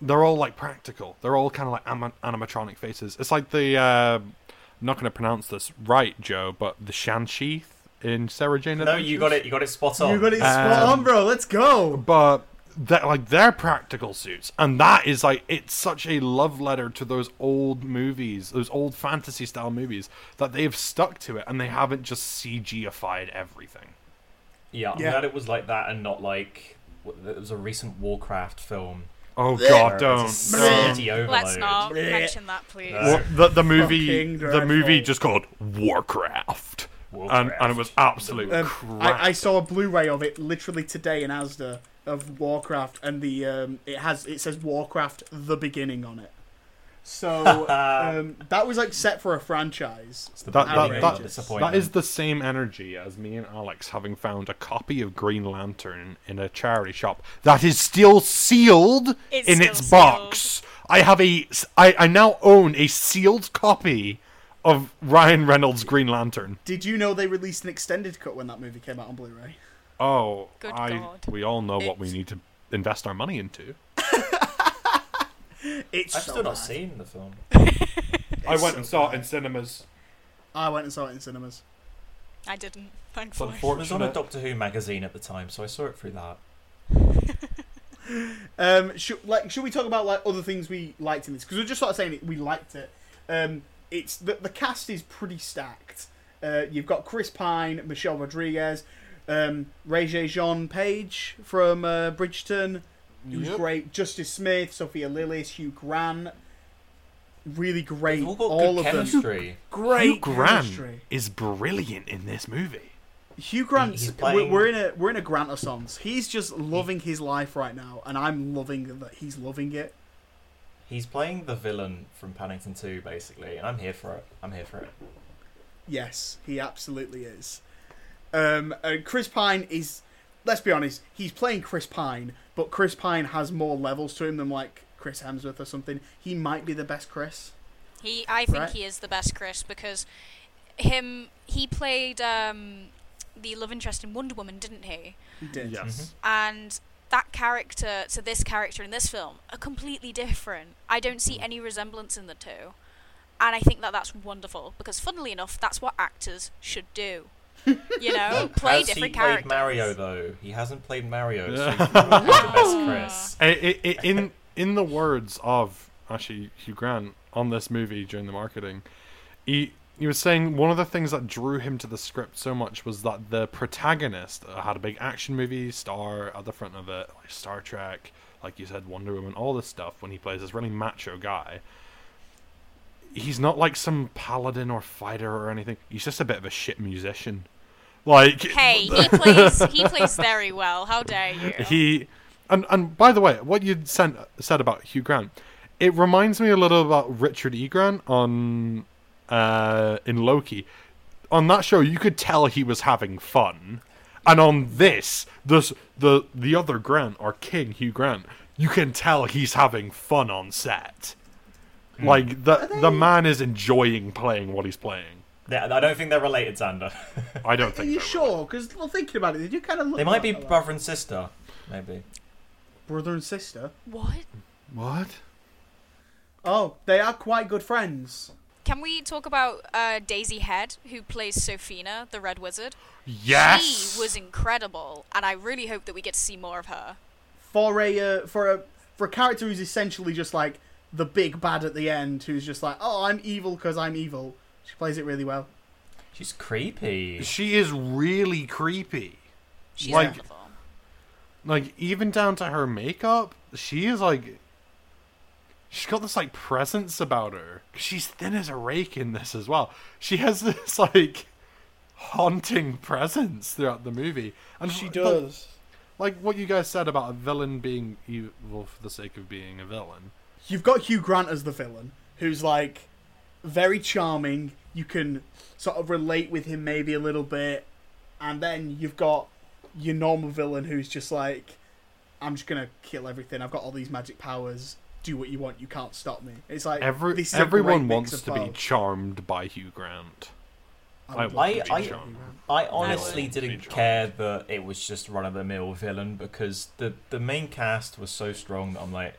they're all like practical. They're all kind of like anim- animatronic faces. It's like the uh, I'm not going to pronounce this right, Joe, but the Shansheeth in Sarah Jane. No, you got it. You got it spot on. You got it spot Um, on, bro. Let's go. But that like they're practical suits, and that is like it's such a love letter to those old movies, those old fantasy style movies that they've stuck to it, and they haven't just CGified everything. Yeah, I'm Yeah. glad it was like that and not like it was a recent Warcraft film. Oh where God, don't. a. Let's not mention that, please. No. Wa- the the movie Fucking the movie just called Warcraft, and and it was absolute Um, crap. I, I saw a Blu-ray of it literally today in Asda of Warcraft, and the um, it has it says Warcraft: The Beginning on it. So *laughs* um, that was like set for a franchise. That- that- that- That is the same energy as me and Alex having found a copy of Green Lantern in a charity shop that is still sealed It's in still its box. I have a I, I now own a sealed copy of Ryan Reynolds' Green Lantern. Did you know they released an extended cut when that movie came out on Blu-ray? Oh, Good I God. we all know what we need to invest our money into. *laughs* It's I've so still not bad. seen the film. *laughs* I went so and saw it in cinemas. I went and saw it in cinemas. I didn't, thankfully. It was on a. Doctor Who magazine at the time, so I saw it through that. *laughs* Um, should like should we talk about like other things we liked in this? Because we're just sort of saying it, we liked it. Um, it's the the cast is pretty stacked. Uh, you've got Chris Pine, Michelle Rodriguez, um, Regé-Jean Page from uh, Bridgerton, who's Yep. great. Justice Smith, Sophia Lillis, Hugh Grant. Really great. They've all got all good of them. chemistry. Great Hugh Grant chemistry. is brilliant in this movie. Hugh Grant's he's we're, playing- we're in a we're in a Grant Renaissance. He's just loving his life right now, and I'm loving that he's loving it. He's playing the villain from Paddington 2, basically, and I'm here for it. I'm here for it. Yes, he absolutely is. Um, and Chris Pine is, let's be honest, he's playing Chris Pine, but Chris Pine has more levels to him than like Chris Hemsworth or something. He might be the best Chris. He, I think Right. he is the best Chris because him, he played um, the love interest in Wonder Woman, didn't he? He did. Yes. And that character to this character in this film are completely different. I don't see hmm. any resemblance in the two, and I think that that's wonderful because, funnily enough, that's what actors should do. *laughs* You know, play Has different he played. Mario though? He hasn't played Mario, so he's not the best ah. Chris. I- I- I- in in the words of actually Hugh Grant on this movie during the marketing, he he was saying one of the things that drew him to the script so much was that the protagonist uh, had a big action movie star at the front of it, like Star Trek, like you said, Wonder Woman, all this stuff. When he plays this really macho guy, he's not like some paladin or fighter or anything. He's just a bit of a shit musician. Like Hey, he *laughs* plays. He plays very well. How dare you? he and and by the way, what you sent said about Hugh Grant, it reminds me a little about Richard E. Grant on uh in Loki. On that show, you could tell he was having fun, and on this, the the the other Grant or King Hugh Grant, you can tell he's having fun on set. Like the the man is enjoying playing what he's playing. Yeah, I don't think they're related, Xander. I don't think. Are you they're sure? Because well, thinking about it, they do kind of look. they might be like- brother and sister, maybe. brother and sister. What? What? Oh, they are quite good friends. Can we talk about uh, Daisy Head, who plays Sofina, the Red Wizard? Yes. She was incredible, and I really hope that we get to see more of her. For a uh, for a for a character who's essentially just like the big bad at the end, who's just like, oh, I'm evil because I'm evil. She plays it really well. She's creepy. She is really creepy. She's Like- wonderful. Like even down to her makeup, she is like she's got this like presence about her. She's thin as a rake in this as well. She has *laughs* this like haunting presence throughout the movie. And She does. Like what you guys said about a villain being evil for the sake of being a villain. You've got Hugh Grant as the villain, who's like very charming. You can sort of relate with him maybe a little bit, and then you've got your normal villain who's just like, I'm just gonna kill everything. I've got all these magic powers. Do what you want. You can't stop me. It's like Every this is everyone wants to be charmed by Hugh Grant. I I I- I- honestly would. didn't care that it was just run of the mill villain because the the main cast was so strong that I'm like,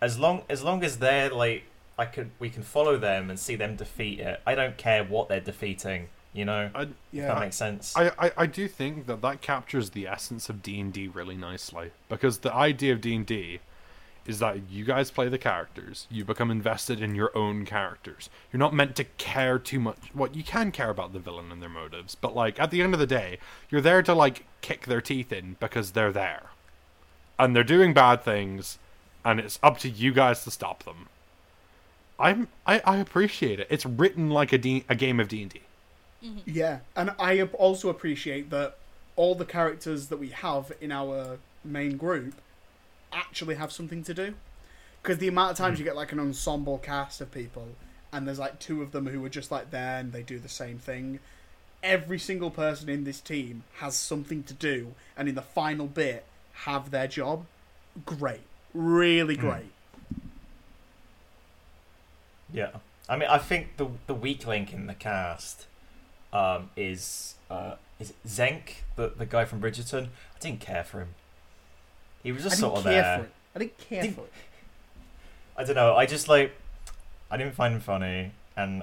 as long as long as they're like, I could we can follow them and see them defeat it. I don't care what they're defeating. You know, I, if Yeah. that makes sense. I, I, I do think that that captures the essence of D&D really nicely because the idea of D&D is that you guys play the characters. You become invested in your own characters. You're not meant to care too much. What you can care about the villain and their motives but like at the end of the day you're there to like kick their teeth in because they're there. And they're doing bad things and it's up to you guys to stop them. I'm I, I appreciate it. It's written like a, D, a game of D&D mm-hmm. Yeah, and I also appreciate that all the characters that we have in our main group actually have something to do. Because the amount of times you get like an ensemble cast of people, and there's like two of them who are just like there and they do the same thing. Every single person in this team has something to do, and in the final bit, have their job. Great. Really great. Yeah, I mean, I think the the weak link in the cast um, is uh, is Xenk, the the guy from Bridgerton. I didn't care for him. He was just sort of there. for it. I didn't care Didn't- for it. *laughs* I don't know. I just like I didn't find him funny, and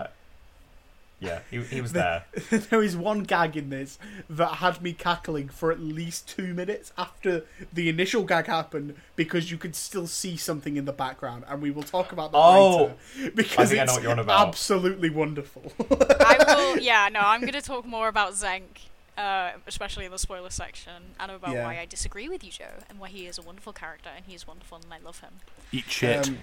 Yeah, he, he was *laughs* there. *laughs* there is one gag in this that had me cackling for at least two minutes after the initial gag happened because you could still see something in the background, and we will talk about that Oh, later because think I it's know what you're on about. absolutely wonderful. I will. Yeah, no, I'm going to talk more about Xenk, uh, especially in the spoiler section, and about Yeah. why I disagree with you, Joe, and why he is a wonderful character and he is wonderful and I love him. Eat shit. Um,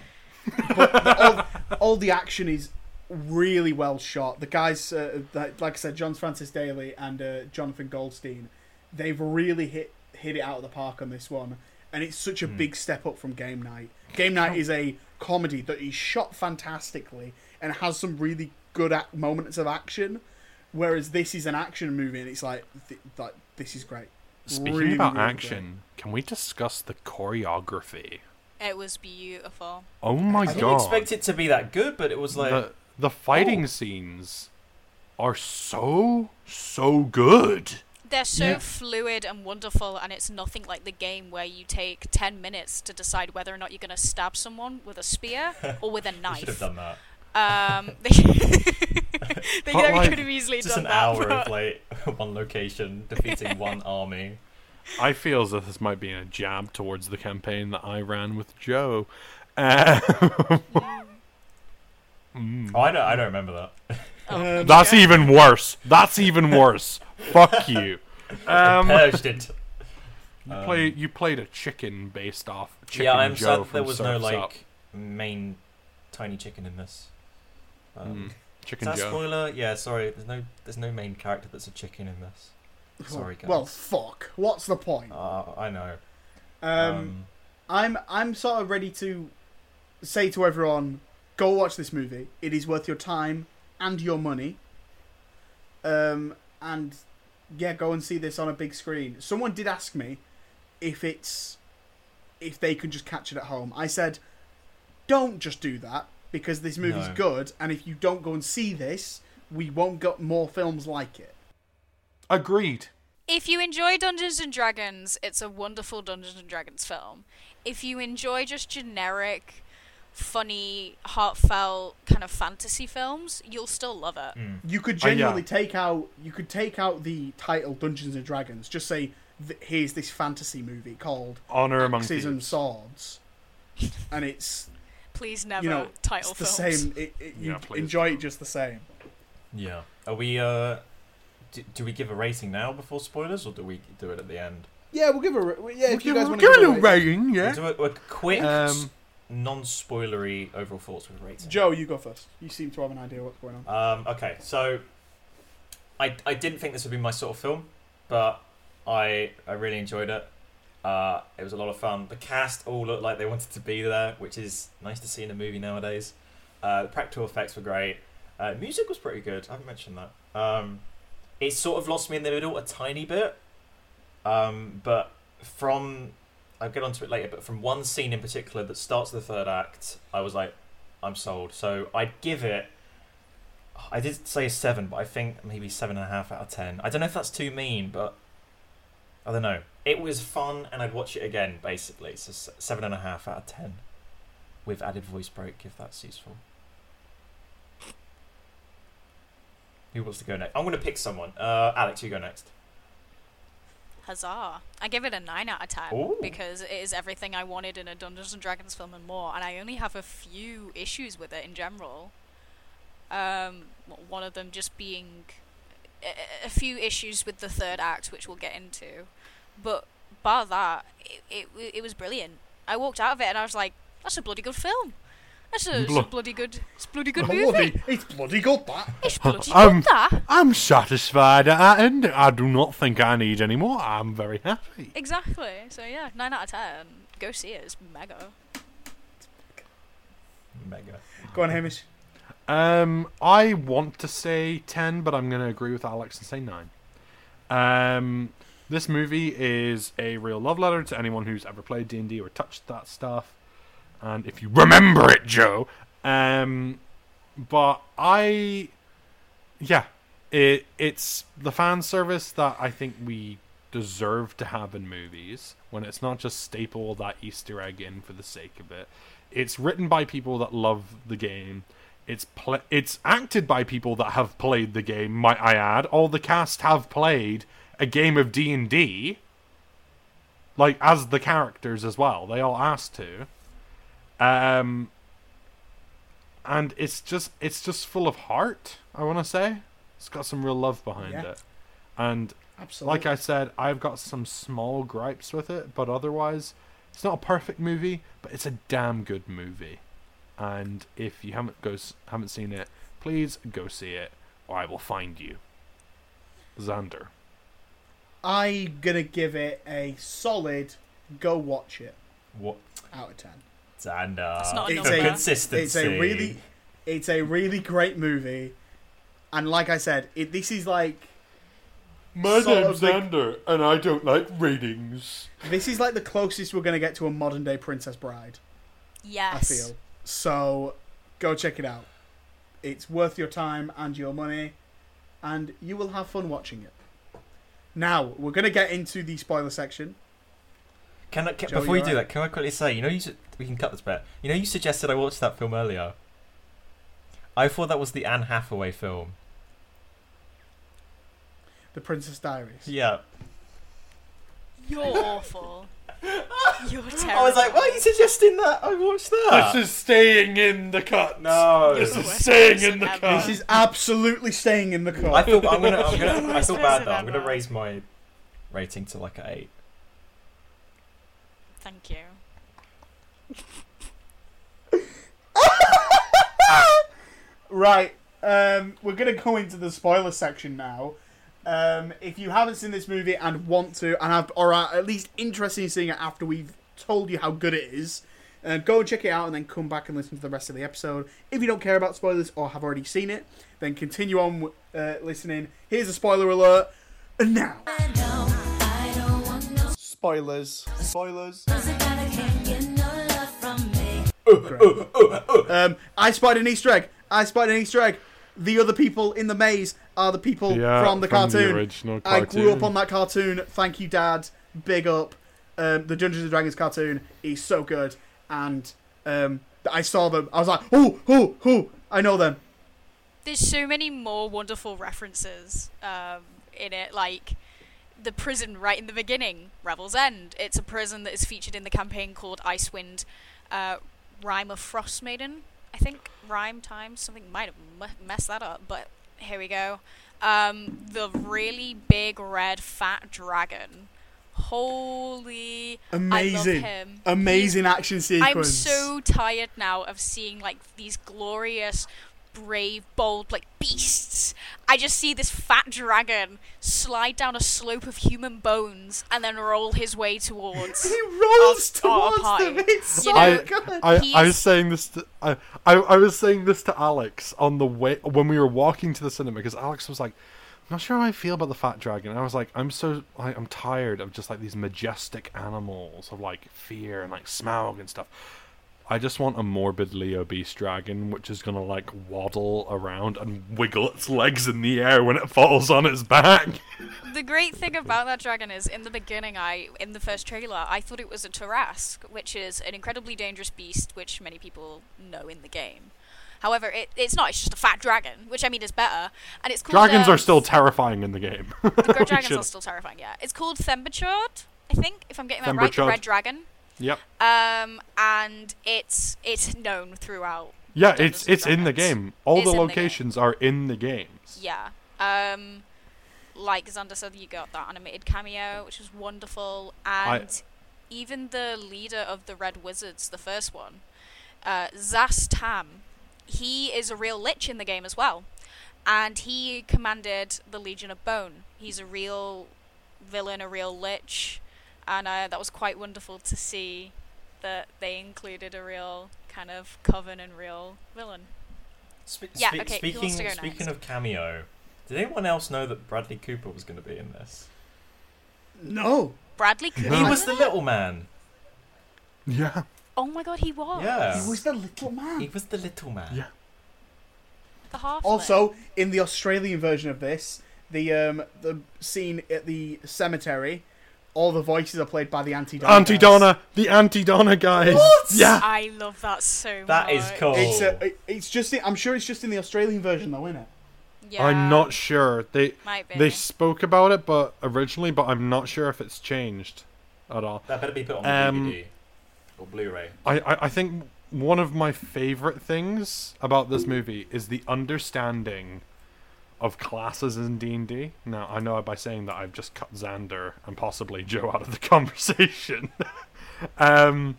all, all the action is really well shot. The guys, uh, that, like I said, John Francis Daly and uh, Jonathan Goldstein, they've really hit hit it out of the park on this one, and it's such a big step up from Game Night. Game Night is a comedy that is shot fantastically and has some really good ac- moments of action, whereas this is an action movie, and it's like, th- like this is great. Speaking really, about really action, can we discuss the choreography? It was beautiful. Oh my god. I didn't expect it to be that good, but it was like the the fighting Oh. scenes are so so good. They're so Yeah. fluid and wonderful, and it's nothing like the game where you take 10 minutes to decide whether or not you're going to stab someone with a spear *laughs* or with a we should have knife. done that. Um, *laughs* they they But, like, could have easily Just done an that. hour but- of like *laughs* one location defeating *laughs* one army. I feel as if this might be a jab towards the campaign that I ran with Joe. Uh, mm. Oh, I don't. I don't remember that. Oh, Um, That's okay. even worse. That's even worse. Fuck you. Um, Purged it. you Um, play. You played a chicken based off Chicken yeah, I'm Joe sad that from there was no like Up. main tiny chicken in this. Um, Mm, Is that Joe. spoiler? Yeah, sorry. There's no. There's no main character that's a chicken in this. *laughs* Sorry, guys. Well, fuck. What's the point? Uh, I know. Um, I'm I'm sort of ready to say to everyone, go watch this movie. It is worth your time and your money. Um, and yeah, go and see this on a big screen. Someone did ask me if it's if they can just catch it at home. I said, don't just do that because this movie's No. good, and if you don't go and see this, we won't get more films like it. Agreed. If you enjoy Dungeons and Dragons, it's a wonderful Dungeons and Dragons film. If you enjoy just generic, funny, heartfelt kind of fantasy films, you'll still love it. Mm. You could Oh, yeah. genuinely take out you could take out the title Dungeons and Dragons. Just say here's this fantasy movie called Honor among Axes and thieves. Swords, and it's Please never you know title it's the films. same. It, it, you Yeah, enjoy it just the same. Yeah. Are we? Uh, do, do we give a rating now before spoilers, or do we do it at the end? Yeah, we'll give a ra- yeah. If you guys want give to it a little rating, yeah. We'll do a, a quick, Um, non-spoilery overall thoughts with a rating. Joe, you go first. You seem to have an idea what's going on. Um, okay, so I I didn't think this would be my sort of film, but I I really enjoyed it. Uh, it was a lot of fun. The cast all looked like they wanted to be there, which is nice to see in a movie nowadays. Uh, the practical effects were great. Uh, music was pretty good. I haven't mentioned that. Um, it sort of lost me in the middle a tiny bit, um, but from I'll get onto it later. But from one scene in particular that starts the third act, I was like, I'm sold. So I'd give it. I did say a seven, but I think maybe seven and a half out of ten. I don't know if that's too mean, but I don't know. It was fun, and I'd watch it again. Basically, so seven and a half out of ten, with added voice break if that's useful. Who wants to go next? I'm going to pick someone. Uh, Alex, you go next. Huzzah! I give it a nine out of ten Ooh. because it is everything I wanted in a Dungeons and Dragons film and more. And I only have a few issues with it in general. Um, one of them just being a, a few issues with the third act, which we'll get into. But bar that, it, it it was brilliant. I walked out of it and I was like, "That's a bloody good film. That's a, it's a Blo- bloody good, it's bloody good Oh, movie. bloody- it's bloody good that. It's *laughs* bloody Um, good that." I'm satisfied at that end. I do not think I need any more. I'm very happy. Exactly. So yeah, nine out of ten. Go see it. It's mega. Mega. Go on, Hamish. Um, I want to say ten, but I'm going to agree with Alex and say nine. Um, this movie is a real love letter to anyone who's ever played D and D or touched that stuff, and if you remember it, Joe. Um, but I, yeah, it it's the fan service that I think we deserve to have in movies when it's not just staple that Easter egg in for the sake of it. It's written by people that love the game It's pl- it's acted by people that have played the game. Might I add? All the cast have played a game of D and D, like as the characters as well. They all asked to. Um, and it's just it's just full of heart. I want to say it's got some real love behind Yeah. it, and Absolutely. like I said, I've got some small gripes with it, but otherwise, it's not a perfect movie, but it's a damn good movie. And if you haven't goes haven't seen it, please go see it, or I will find you. Xander. I'm gonna give it a solid go watch it What? out of ten. Xander. That's not a It's number. a- consistency. It's a really, it's a really great movie, and like I said, it, this is like My Sort name's of like- and I don't like ratings. this is like the closest we're gonna get to a modern day Princess Bride. Yes. I feel so. Go check it out. It's worth your time and your money, and you will have fun watching it. Now we're gonna get into the spoiler section. Can I, can, Joe, before you you do alright? that, can I quickly say, you know, you su- we can cut this bit. You know, you suggested I watch that film earlier. I thought that was the Anne Hathaway film. The Princess Diaries. Yeah. You're awful. *laughs* You're terrible. I was like, why are you suggesting that? I watched that. This is staying in the cut. no. You're This is staying in the ever. cut. This is absolutely staying in the cut. I feel I'm gonna. I'm *laughs* You're the gonna. I feel bad though. I'm gonna raise my rating to like an eight. Thank you. *laughs* Right. Um, we're gonna go into the spoiler section now. Um, if you haven't seen this movie and want to, and have, or are at least interested in seeing it after we've told you how good it is, uh, go and check it out, and then come back and listen to the rest of the episode. If you don't care about spoilers or have already seen it, then continue on uh, listening. Here's a spoiler alert, and now spoilers, spoilers. Um, I spied an Easter egg. I spied an Easter egg. The other people in the maze are the people Yeah, from the from the cartoon. original I grew up on that cartoon. Thank you, Dad. Big up. Um, the Dungeons and Dragons cartoon is so good, and um, I saw them. I was like, oh, oh, oh, I know them. There's so many more wonderful references um, in it, like the prison right in the beginning, Revel's End. It's a prison that is featured in the campaign called Icewind uh, Rime of Frost Maiden, I think. Rhyme times, something might have m- messed that up, but here we go. Um, the really big red fat dragon. Holy. Amazing, I love him. amazing action sequence. I'm so tired now of seeing like these glorious, brave, bold like beasts. I just see this fat dragon slide down a slope of human bones and then roll his way towards. *laughs* He rolls Our- our towards party. them. It's so You know, I, good. I, I He's- was saying this to I, I, I was saying this to Alex on the way when we were walking to the cinema because Alex was like, "I'm not sure how I feel about the fat dragon." And I was like, "I'm so like, I'm tired of just like these majestic animals of like fear and like Smaug and stuff. I just want a morbidly obese dragon which is gonna like waddle around and wiggle its legs in the air when it falls on its back." *laughs* the great thing about that dragon is in the beginning I in the first trailer I thought it was a Tarrasque, which is an incredibly dangerous beast which many people know in the game. However, it, it's not, it's just a fat dragon, which I mean is better. And it's called Dragons um, are still terrifying in the game. The *laughs* dragons should- are still terrifying, yeah. It's called Themberchaud, I think, if I'm getting that right. The red dragon. Yep. Um, and it's it's known throughout. Yeah, Dungeons it's it's in the game. All It's the in the locations are in the games. Yeah. Um, like Xander said, you got that animated cameo, which was wonderful, and even the leader of the Red Wizards, the first one, uh, Szass Tam, he is a real lich in the game as well, and he commanded the Legion of Bone. He's a real villain, a real lich, and uh, that was quite wonderful to see that they included a real kind of coven and real villain. Spe- Yeah, spe- okay, Speaking wants to go speaking next? of cameo, did anyone else know that Bradley Cooper was going to be in this? no. Bradley Cooper. No. He was the little man. Yeah. Oh my god, he was. Yeah. He was the little man. He was the little man. Yeah. The half. Also, in the Australian version of this, the um, the scene at the cemetery, all the voices are played by the Auntie Donna. Auntie Donna, the Auntie Donna guys. What? Yeah. I love that so much. That is cool. It's a, it- it's just the, I'm sure it's just in the Australian version though, isn't it? Yeah, I'm not sure. They Might be. they spoke about it, but originally, but I'm not sure if it's changed at all. That better be put on Um, DVD or Blu-ray. I, I, I think one of my favorite things about this movie is the understanding of classes in D&D. Now, I know by saying that I've just cut Xander and possibly Joe out of the *laughs* conversation. *laughs* um,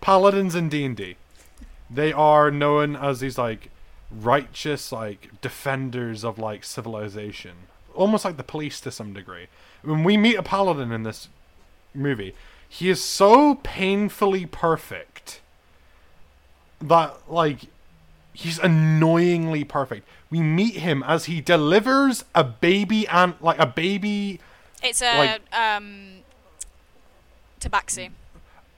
paladins in D&D. They are known as these like righteous like defenders of like civilization. Almost like the police to some degree. When we meet a paladin in this movie, he is so painfully perfect that like he's annoyingly perfect. We meet him as he delivers a baby and like a baby It's a like- um, tabaxi.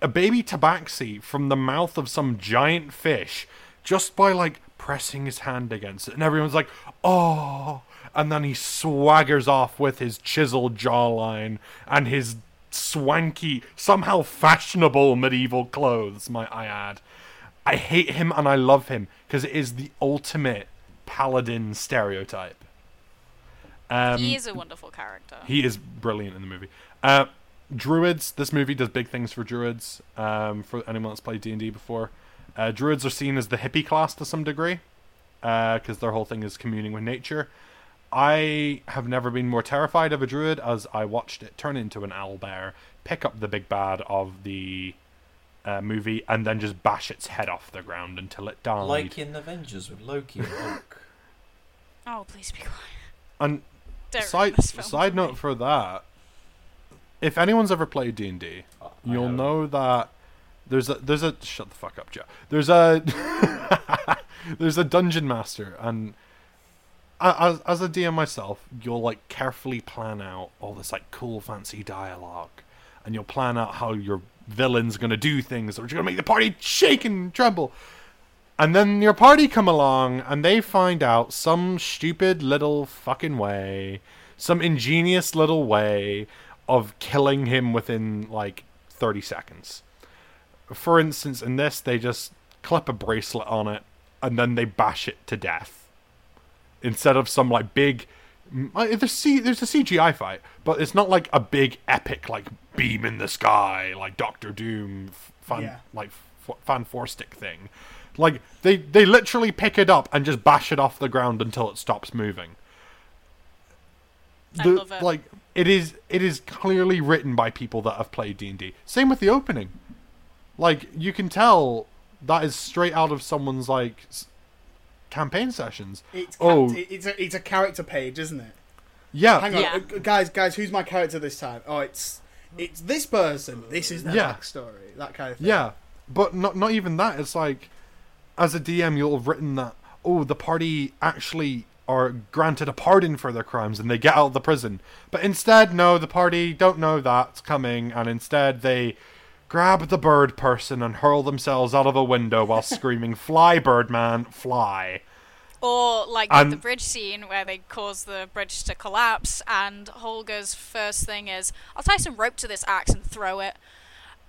a baby tabaxi from the mouth of some giant fish just by like pressing his hand against it and everyone's like oh and then he swaggers off with his chiseled jawline and his swanky somehow fashionable medieval clothes might i add i hate him and i love him because it is the ultimate paladin stereotype um, he is a wonderful character. he is brilliant in the movie. Uh, druids. This movie does big things for druids. Um, for anyone that's played D and D before, uh, druids are seen as the hippie class to some degree, because their whole thing is communing with nature. I have never been more terrified of a druid as I watched it turn into an owl bear, pick up the big bad of the uh, movie, and then just bash its head off the ground until it died. Like in Avengers with Loki and Hulk. *laughs* oh, please be quiet. and Don't side ruin this film side note for that, if anyone's ever played D and D, you'll haven't. know that there's a there's a shut the fuck up, Joe. There's a *laughs* there's a dungeon master, and as as a DM myself, you'll like carefully plan out all this like cool fancy dialogue, and you'll plan out how your villain's gonna do things that are gonna make the party shake and tremble. And then your party come along and they find out some stupid little fucking way, some ingenious little way of killing him within like 30 seconds. For instance, in this, they just clip a bracelet on it and then they bash it to death. Instead of some like big. uh, There's, there's a CGI fight, but it's not like a big epic like beam in the sky like Doctor Doom f- fan Yeah. like f- fan four stick thing. Like they they literally pick it up and just bash it off the ground until it stops moving. I love it. Like it is it is clearly written by people that have played D&D. Same with the opening. Like you can tell that is straight out of someone's like campaign sessions. It's Oh. it's a, it's a character page, isn't it? Yeah. Hang on, Yeah. uh, guys, guys, who's my character this time? Oh, it's it's this person. This is their Yeah. backstory. That kind of thing. Yeah, but not not even that. It's like, as a DM, you'll have written that. Oh, the party actually are granted a pardon for their crimes, and they get out of the prison. But instead, no, the party don't know that's coming, and instead they grab the bird person and hurl themselves out of a window while *laughs* screaming, "Fly, Birdman, fly!" Or like And- the bridge scene where they cause the bridge to collapse, and Holga's first thing is, "I'll tie some rope to this axe and throw it,"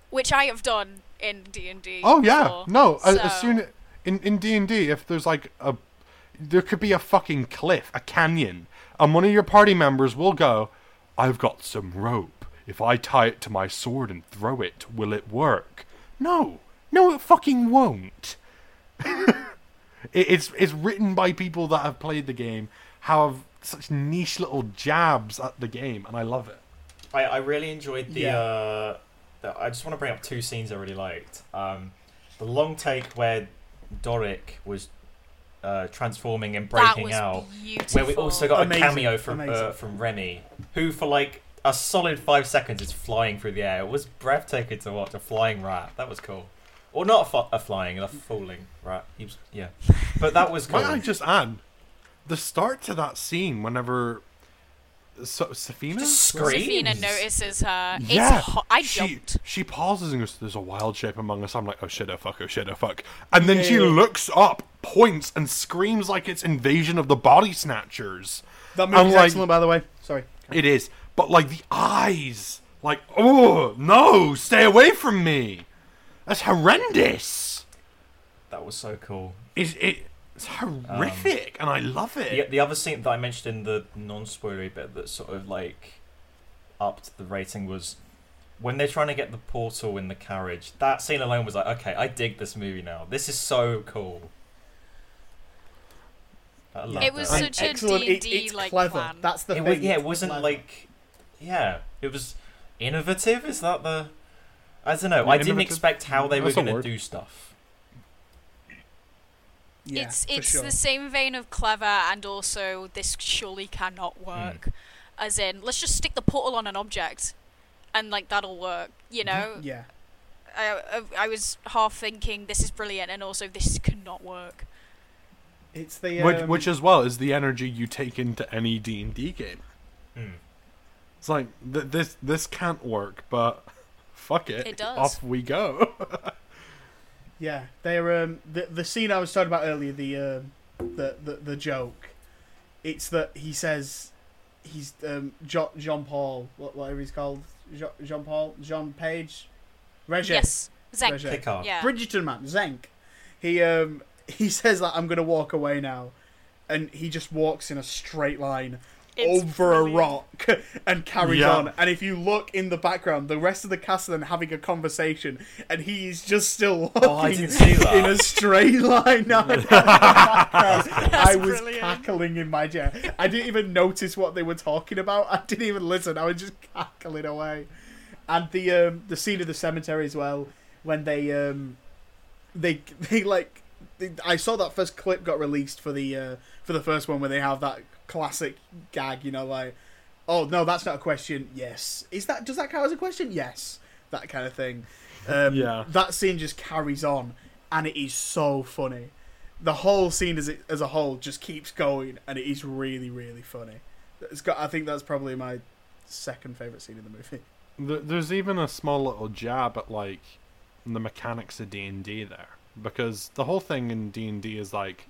which I have done in D and D. Oh yeah, no. As, as soon in in D and D, if there's like a, there could be a fucking cliff, a canyon, and one of your party members will go, "I've got some rope. If I tie it to my sword and throw it, will it work?" No, no, it fucking won't. *laughs* it, it's it's written by people that have played the game, have such niche little jabs at the game, and I love it. I, I really enjoyed the. Yeah. Uh, the I just want to bring up two scenes I really liked. Um, the long take where Doric was uh, transforming and that breaking was out, beautiful. where we also got Amazing, a cameo from uh, from Remy, who for like a solid five seconds is flying through the air. It was breathtaking to watch a flying rat. That was cool. Or not a, fl- a flying, a falling rat. He was, yeah, but that was *laughs* cool. Might I just add, the start to that scene whenever. So, Safina? Screams. Safina notices her. It's Yeah, ho- I she jumped. she pauses and goes, "There's a wild shape among us." I'm like, "Oh shit, oh fuck, oh shit, oh fuck," and then Yeah, she yeah. looks up, points, and screams like it's Invasion of the Body Snatchers. That movie's I'm like- excellent, by the way. Sorry. It is, but like the eyes Like, oh no, stay away from me. That's horrendous. That was so cool. It's, it, it's um, horrific, and I love it. The, the other scene that I mentioned in the non-spoilery bit that sort of like upped the rating was when they're trying to get the portal in the carriage. That scene alone was like, okay, I dig this movie now. This is so cool. I love It It was that. such a Excellent. D&D it's like clever. plan. That's the it thing. was, yeah, it wasn't clever. like, yeah, it was innovative. Is that the? I don't know. Yeah, I didn't innovative. expect how they were That's a going to do stuff. Yeah, it's it's sure. the same vein of clever and also this surely cannot work. As in, let's just stick the portal on an object, and like that'll work. You know, *laughs* Yeah. I, I I was half thinking this is brilliant, and also this cannot work. It's the which, um, which as well is the energy you take into any D and D game. Hmm. It's like th- this this can't work, but fuck it, It does. off we go. *laughs* Yeah, they're um the the scene I was talking about earlier, the um the, the the joke. It's that he says he's um John Jean Paul, whatever he's called, Jean Paul, Jean Page, Regé, Yes, Xenk. Regé. Picard. Yeah. Bridgerton man, Xenk. He um *laughs* he says that I'm gonna walk away now, and he just walks in a straight line It's over brilliant. a rock *laughs* and carries Yeah. on. And if you look in the background, the rest of the cast are then having a conversation, and he's just still walking Oh, I didn't see that. in a straight *laughs* line. *laughs* Now, I was brilliant. cackling in my chair. I didn't even notice what they were talking about. I didn't even listen. I was just cackling away. And the um, the scene of the cemetery as well, when they um, they they like they, I saw that first clip got released for the uh, for the first one where they have that classic gag, you know, like oh no, that's not a question. Yes, is that does that count as a question? Yes, that kind of thing. Um, Yeah. that scene just carries on, and it is so funny. The whole scene as it, as a whole just keeps going, and it is really really funny. It's got. I think that's probably my second favorite scene in the movie. *laughs* There's even a small little jab at like the mechanics of D and D there, because the whole thing in D and D is like,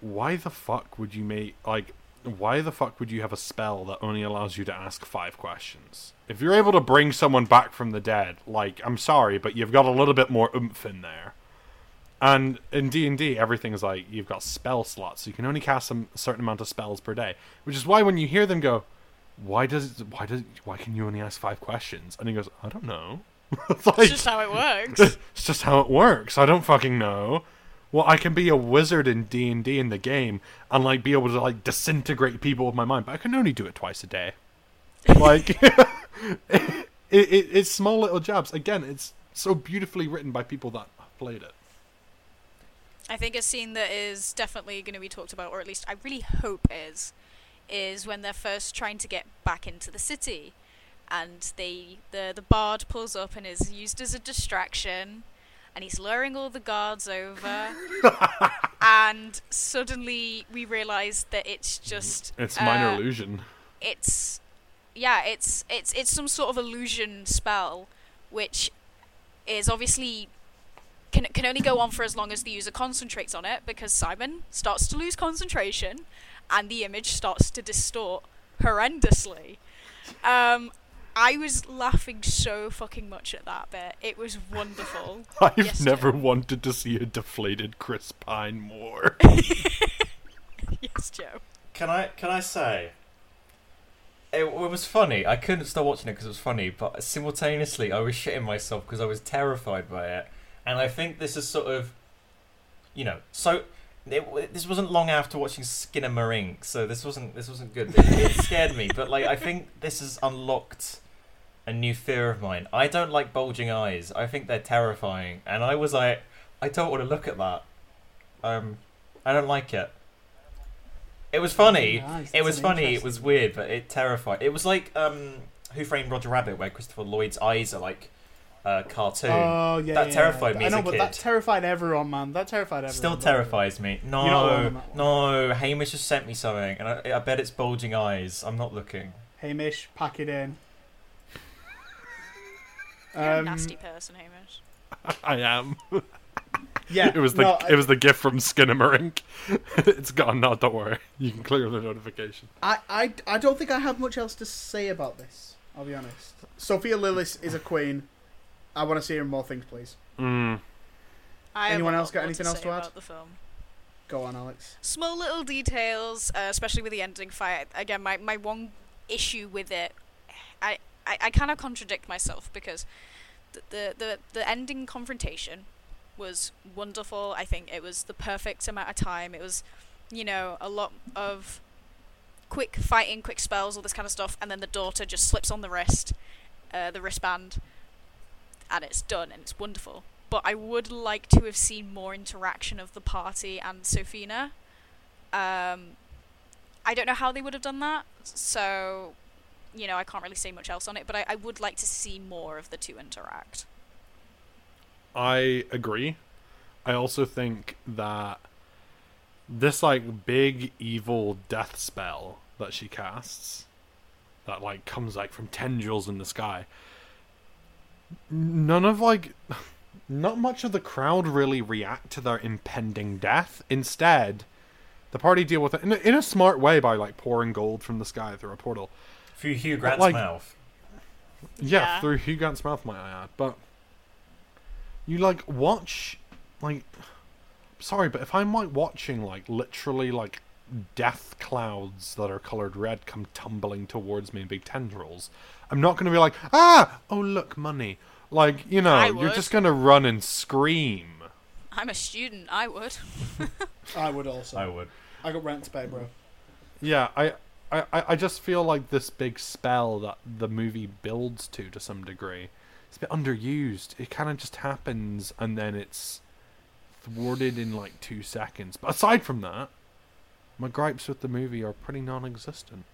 why the fuck would you make like, why the fuck would you have a spell that only allows you to ask five questions? If you're able to bring someone back from the dead, like, I'm sorry, but you've got a little bit more oomph in there. And in D and D, everything's like you've got spell slots, so you can only cast some, a certain amount of spells per day. Which is why when you hear them go, why does why does why can you only ask five questions? And he goes, I don't know. *laughs* it's like It's just how it works. *laughs* it's just how it works. I don't fucking know. Well, I can be a wizard in D and D in the game and like be able to like disintegrate people with my mind, but I can only do it twice a day. *laughs* Like *laughs* it, it, it's small little jabs. Again, it's so beautifully written by people that played it. I think a scene that is definitely going to be talked about, or at least I really hope is, is when they're first trying to get back into the city, and they the the bard pulls up and is used as a distraction, and he's luring all the guards over, *laughs* and suddenly we realise that it's just It's minor uh, illusion. it's yeah it's it's it's some sort of illusion spell which is obviously can can only go on for as long as the user concentrates on it because Simon starts to lose concentration and the image starts to distort horrendously um I was laughing so fucking much at that bit. It was wonderful. *laughs* I've yes, never wanted to see a deflated Chris Pine more. *laughs* yes, Joe. Can I can I say? It, it was funny. I couldn't stop watching it because it was funny, but simultaneously I was shitting myself because I was terrified by it. And I think this is sort of, you know, so it, this wasn't long after watching Skinamarink, so this wasn't this wasn't good. It, it scared me, but like I think this has unlocked a new fear of mine. I don't like bulging eyes. I think they're terrifying, and I was like, I don't want to look at that. Um, I don't like it. It was funny. Nice, It was funny. It was weird, but it terrified. It was like um, Who Framed Roger Rabbit, where Christopher Lloyd's eyes are like uh, cartoon. Oh yeah, That yeah, terrified yeah. me I know, but kid. that terrified everyone, man. That terrified everyone. Still terrifies me. You're not alone No, on that one. no. Hamish just sent me something, and I, I bet it's bulging eyes. I'm not looking. Hamish, pack it in. You're a Um, nasty person, Hamish. I am. *laughs* Yeah, *laughs* It was the no, it was the gift from Skinamarink. *laughs* it's gone now. Don't worry. You can clear the notification. I, I, I don't think I have much else to say about this. I'll be honest. Sophia Lillis is a queen. I want to see her in more things, please. Mm. I Anyone else got more anything else to add? about The film. Go on, Alex. Small little details, uh, especially with the ending fight. Again, my, my one issue with it, I, I, I kind of contradict myself because the, the, the, the ending confrontation was wonderful. I think it was the perfect amount of time. It was, you know, a lot of quick fighting, quick spells, all this kind of stuff, and then the daughter just slips on the wrist, uh, the wristband, and it's done, and it's wonderful. But I would like to have seen more interaction of the party and Sofina. Um, I don't know how they would have done that, so you know I can't really say much else on it. But I, I would like to see more of the two interact. I agree. I also think that this like big evil death spell that she casts that like comes like from tendrils in the sky. None of like *laughs* not much of the crowd really react to their impending death. Instead, the party deal with it in a, in a smart way by like pouring gold from the sky through a portal. Through Hugh Grant's like- mouth. Yeah, Yeah. through Hugh Grant's mouth, might I add. But you like watch, like, sorry, but if I'm like watching like literally like death clouds that are colored red come tumbling towards me in big tendrils, I'm not gonna be like, ah, oh look, money. Like you know, you're just gonna run and scream. I'm a student. I would. *laughs* I would also. I would. I got rent to pay, bro. Yeah, I, I, I I just feel like this big spell that the movie builds to to some degree. It's a bit underused. It kind of just happens and then it's thwarted in like two seconds. But aside from that, my gripes with the movie are pretty non-existent.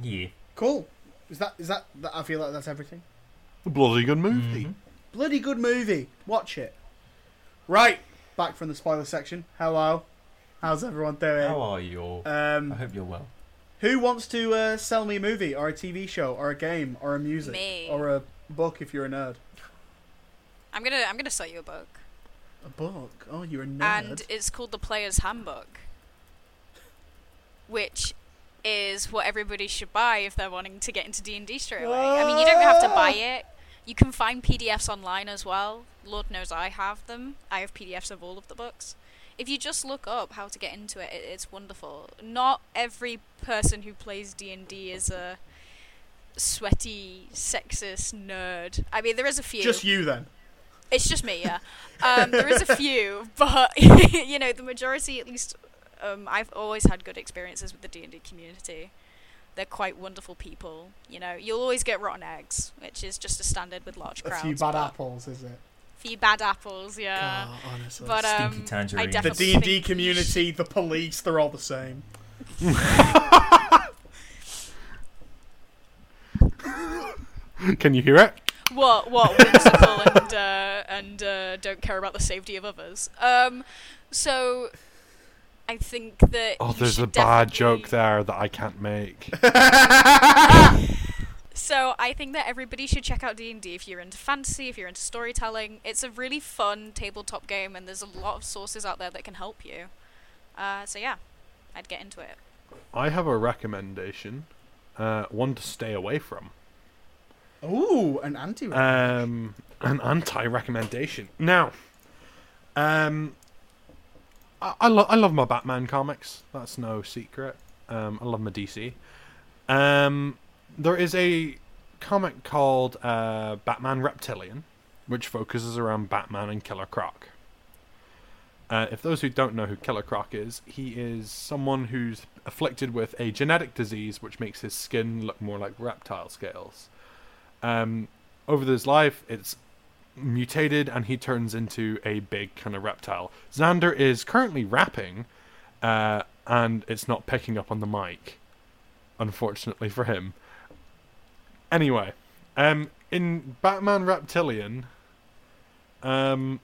Yeah. Cool. Is that is that, that? I feel like that's everything. A bloody good movie. Mhm. Bloody good movie. Watch it. Right. Back from the spoiler section. Hello. How's everyone doing? How are you all? I Um, hope you're well. who wants to uh, sell me a movie or a TV show or a game or a music Me. or a book if you're a nerd? I'm gonna I'm gonna sell you a book, A book? Oh, you're a nerd. and it's called The Player's Handbook, which is what everybody should buy if they're wanting to get into D and D straight away. I mean, you don't have to buy it. You can find PDFs online as well. Lord knows I have them. I have PDFs of all of the books. If you just look up how to get into it, it it's wonderful. Not every person who plays D and D is a sweaty, sexist nerd. I mean, there is a few. Just you then. It's just me, yeah. *laughs* Um, there is a few, but *laughs* you know, the majority, at least, um, I've always had good experiences with the D and D community. They're quite wonderful people. You know, you'll always get rotten eggs, which is just a standard with large crowds. A few bad apples, is it? Few bad apples, yeah. God, honestly. But um, Stinky tangerine. The the definitely D and D think you community, the police, they're all the same. *laughs* Can you hear it? What? What? Whimsical and uh, and uh, don't care about the safety of others. Um, so I think that. Oh, you there's a should bad definitely- joke there that I can't make. *laughs* *laughs* So I think that everybody should check out D and D if you're into fantasy, if you're into storytelling. It's a really fun tabletop game, and there's a lot of sources out there that can help you. Uh, so yeah, I'd get into it. I have a recommendation, uh, one to stay away from. Ooh, an anti. um, an anti-recommendation. Now, um, I, I, lo- I love my Batman comics. That's no secret. Um, I love my DC. Um, there is a comic called uh, Batman Reptilian, which focuses around Batman and Killer Croc. Uh, if those who don't know who Killer Croc is, he is someone who's afflicted with a genetic disease which makes his skin look more like reptile scales. Um, over his life, it's mutated and he turns into a big kind of reptile. Xander is currently rapping, uh, and it's not picking up on the mic, unfortunately for him. Anyway, um, in Batman Reptilian, um,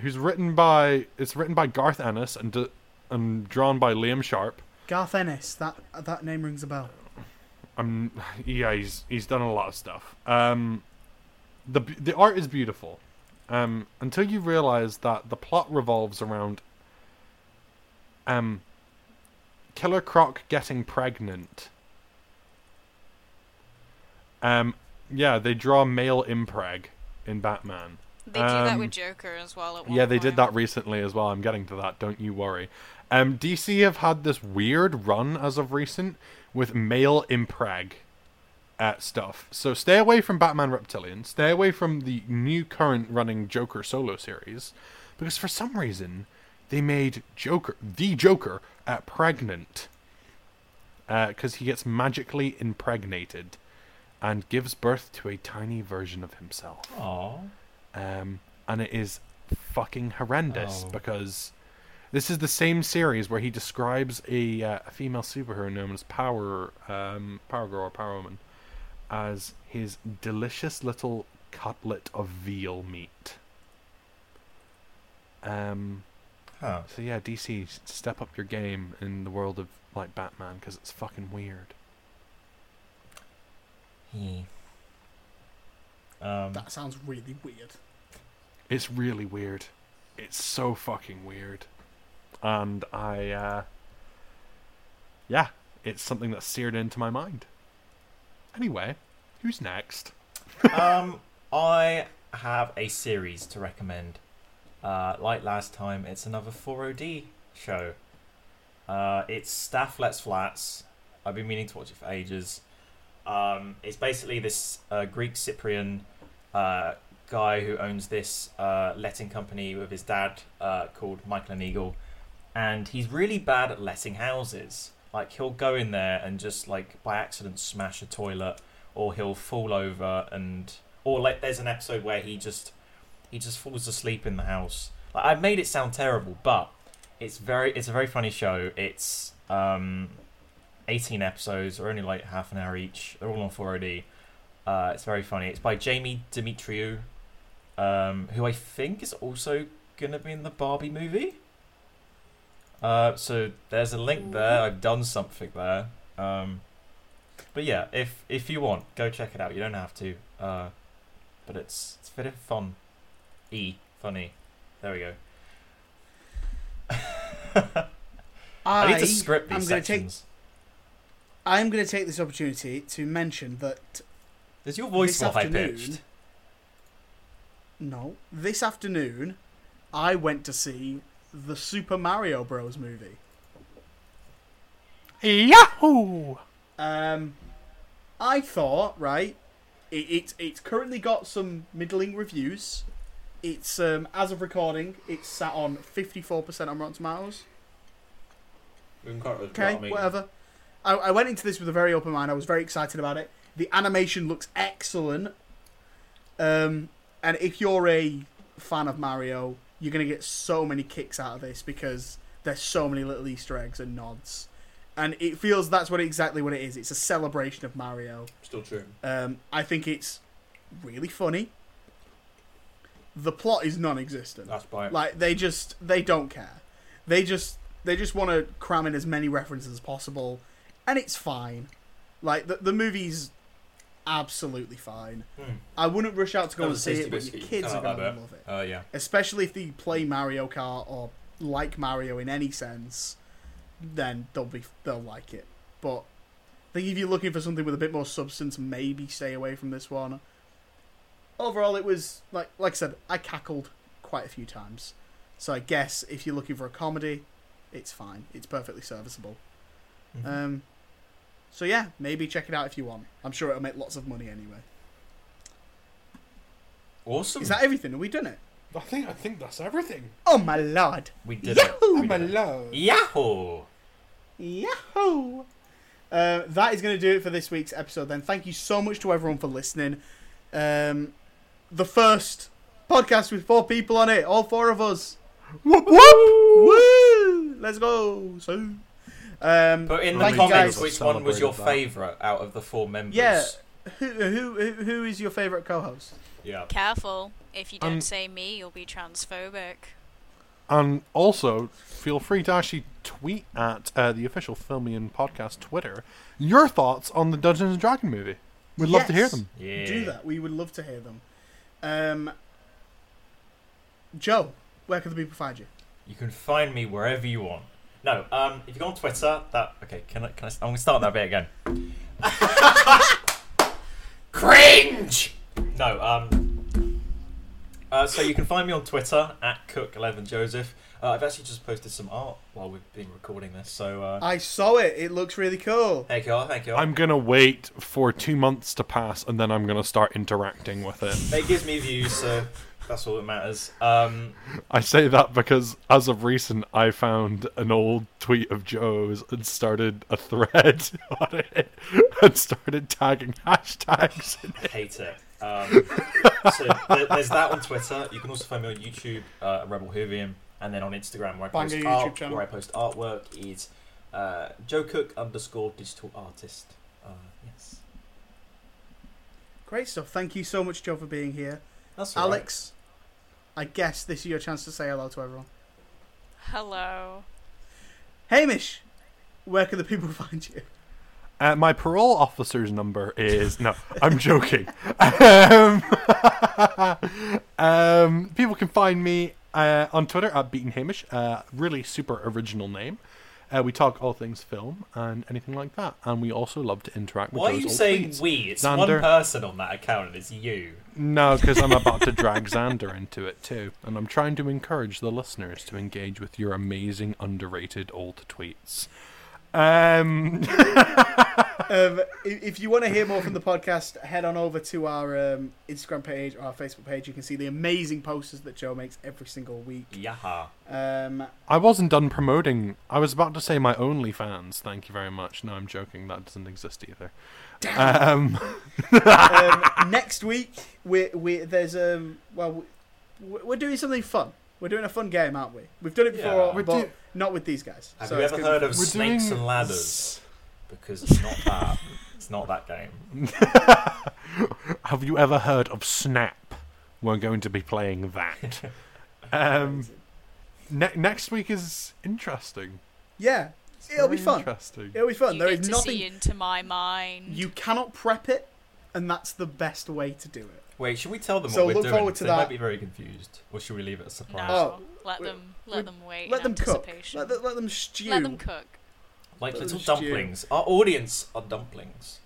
who's written by it's written by Garth Ennis and d- and drawn by Liam Sharp. Garth Ennis. That that name rings a bell. Um, yeah, he's he's done a lot of stuff. Um, the the art is beautiful. Um, until you realize that the plot revolves around um, Killer Croc getting pregnant Um, yeah, they draw male impreg in Batman. They do that Um, with Joker as well. At one Yeah, they did that recently as well. I'm getting to that. Don't you worry. Um, DC have had this weird run as of recent with male impreg at stuff. So stay away from Batman Reptilian. Stay away from the new current running Joker solo series, because for some reason they made Joker the Joker uh, pregnant, because he gets magically impregnated and gives birth to a tiny version of himself Aw. um, and it is fucking horrendous Oh. because this is the same series where he describes a, uh, a female superhero known as Power um, Power Girl or Power Woman as his delicious little cutlet of veal meat. Um, Huh. so yeah, DC, step up your game in the world of like Batman because it's fucking weird. He. Um, That sounds really weird. It's really weird. It's so fucking weird. And I, uh. Yeah, it's something that's seared into my mind. Anyway, who's next? um, I have a series to recommend. Uh, like last time, it's another 4OD show. Uh, it's Stath Lets Flats. I've been meaning to watch it for ages. Um, it's basically this uh, Greek Cyprian uh, guy who owns this uh, letting company with his dad uh, called Michael and Eagle, and he's really bad at letting houses. Like he'll go in there and just like by accident smash a toilet, or he'll fall over and or like there's an episode where he just he just falls asleep in the house. Like I've made it sound terrible, but it's very it's a very funny show. It's um 18 episodes, or only like half an hour each. They're all on 4OD. Uh, it's very funny. It's by Jamie Demetriou, um, who I think is also gonna be in the Barbie movie. Uh, so there's a link there. I've done something there. Um, but yeah, if if you want, go check it out. You don't have to. Uh, but it's it's a bit of fun. E funny. There we go. *laughs* I, need to script these I'm going to take. Sections. I'm going to take this opportunity to mention that Is your voice this more high afternoon- pitched? no, this afternoon, I went to see the Super Mario Bros. movie. Yahoo! Um, I thought right, it, it's it's currently got some middling reviews. It's um as of recording, it's sat on fifty four percent on Rotten Tomatoes. Okay, whatever. I, I went into this with a very open mind. I was very excited about it. The animation looks excellent. Um, and if you're a fan of Mario, you're gonna get so many kicks out of this because there's so many little Easter eggs and nods, and it feels that's what exactly what it is. It's a celebration of Mario. Still true. Um, I think it's really funny. The plot is non-existent. That's by Like they just they don't care. They just they just want to cram in as many references as possible, and it's fine. Like the the movie's absolutely fine. Hmm. I wouldn't rush out to go and see it, but your kids are gonna love it. Uh, yeah. Especially if they play Mario Kart or like Mario in any sense, then they'll be they'll like it. But I think if you're looking for something with a bit more substance, maybe stay away from this one. Overall, it was like like I said, I cackled quite a few times. So I guess if you're looking for a comedy, it's fine. It's perfectly serviceable. Mhm. Um, so yeah, maybe check it out if you want. I'm sure it'll make lots of money anyway. awesome. Is that everything? Have we done it? I think I think that's everything. Oh my lord! we did Yahoo! it. Oh my lord! Yahoo! Yahoo! Uh, that is going to do it for this week's episode. Then thank you so much to everyone for listening. Um, the first podcast with four people on it, all four of us. Whoop whoop! Woo! Let's go! So, um, Put in the comments guys. which one was your favourite out of the four members. Yeah. Who, who who who is your favorite co-host? Yeah. Careful. If you don't Um, say me, you'll be transphobic. And also, feel free to actually tweet at uh, the official Film Me In podcast Twitter your thoughts on the Dungeons and Dragon movie. We'd love to hear them. Yeah. Do that. We would love to hear them. Um, Joe, where can the people find you? You can find me wherever you want. No, um, if you go on Twitter, that okay. Can I? Can I? I'm gonna start that bit again. *laughs* Cringe. No. Um. Uh, so you can find me on Twitter at Cook11Joseph. Uh, I've actually just posted some art while we've been recording this. So uh, I saw it. It looks really cool. thank you, all, thank you. all. I'm gonna wait for two months to pass, and then I'm gonna start interacting with it. It gives me views, so that's all that matters. Um, I say that because, as of recent, I found an old tweet of Joe's and started a thread *laughs* on it and started tagging hashtags. In I hate it. Um, so there, there's that on Twitter. You can also find me on YouTube, uh, Rebel Whovian, and then on Instagram where I Banger post YouTube art, channel. where I post artwork is uh, Joe Cook underscore digital artist. Uh, yes, Great stuff. Thank you so much, Joe, for being here. That's all right. Alex, I guess this is your chance to say hello to everyone. Hello. Hamish, where can the people *laughs* find you? Uh, my parole officer's number is no. *laughs* I'm joking. Um, *laughs* um, people can find me uh, on Twitter at Beaton Hamish. Uh, really super original name. Uh, we talk all things film and anything like that, and we also love to interact with. Why are you saying tweets. we? It's one person on that account, and it's you. No, because I'm about to drag *laughs* Xander into it too, and I'm trying to encourage the listeners to engage with your amazing underrated old tweets. Um, *laughs* Um, if you want to hear more from the podcast, head on over to our um, Instagram page or our Facebook page. You can see the amazing posters that Joe makes every single week. Yaha. Um, I wasn't done promoting. I was about to say my OnlyFans. Thank you very much. No, I'm joking. That doesn't exist either. Um, *laughs* um, next week, we we there's um well we're doing something fun. We're doing a fun game, aren't we? We've done it Yeah. before, We're but do- not with these guys. Have So you it's ever gonna be heard of We're Snakes doing and Ladders? Because it's not that. it's not that game. *laughs* have you ever heard of Snap? We're going to be playing that. *laughs* Um, ne- next week is interesting. Yeah, It's It'll be very fun. Interesting. it'll be fun. you There get is to nothing see into my mind. you cannot prep it, and that's the best way to do it. Wait, should we tell them So what we're look doing? forward to they that. might be very confused. Or should we leave it a no, surprise? Oh, let we- them we- them wait. Let in them cook. Let, them- let them stew. Let them cook. Like Little little stew. dumplings. Our audience are dumplings.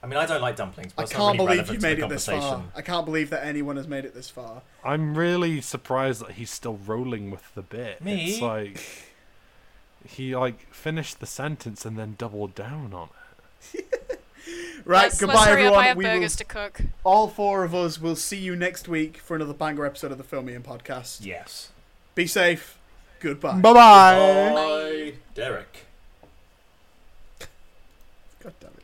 I mean, I don't like dumplings, but I it's can't really believe relevant you to made the it this conversation. far. I can't believe that anyone has made it this far. I'm really surprised that he's still rolling with the bit. Me? It's like he like finished the sentence and then doubled down on it. *laughs* *laughs* right, let's, goodbye let's everyone. Up, we burgers will, to cook. All four of us will see you next week for another banger episode of the Film Me In podcast. Yes. Be safe. Goodbye. Bye-bye. Bye, Derek. *laughs* God damn it.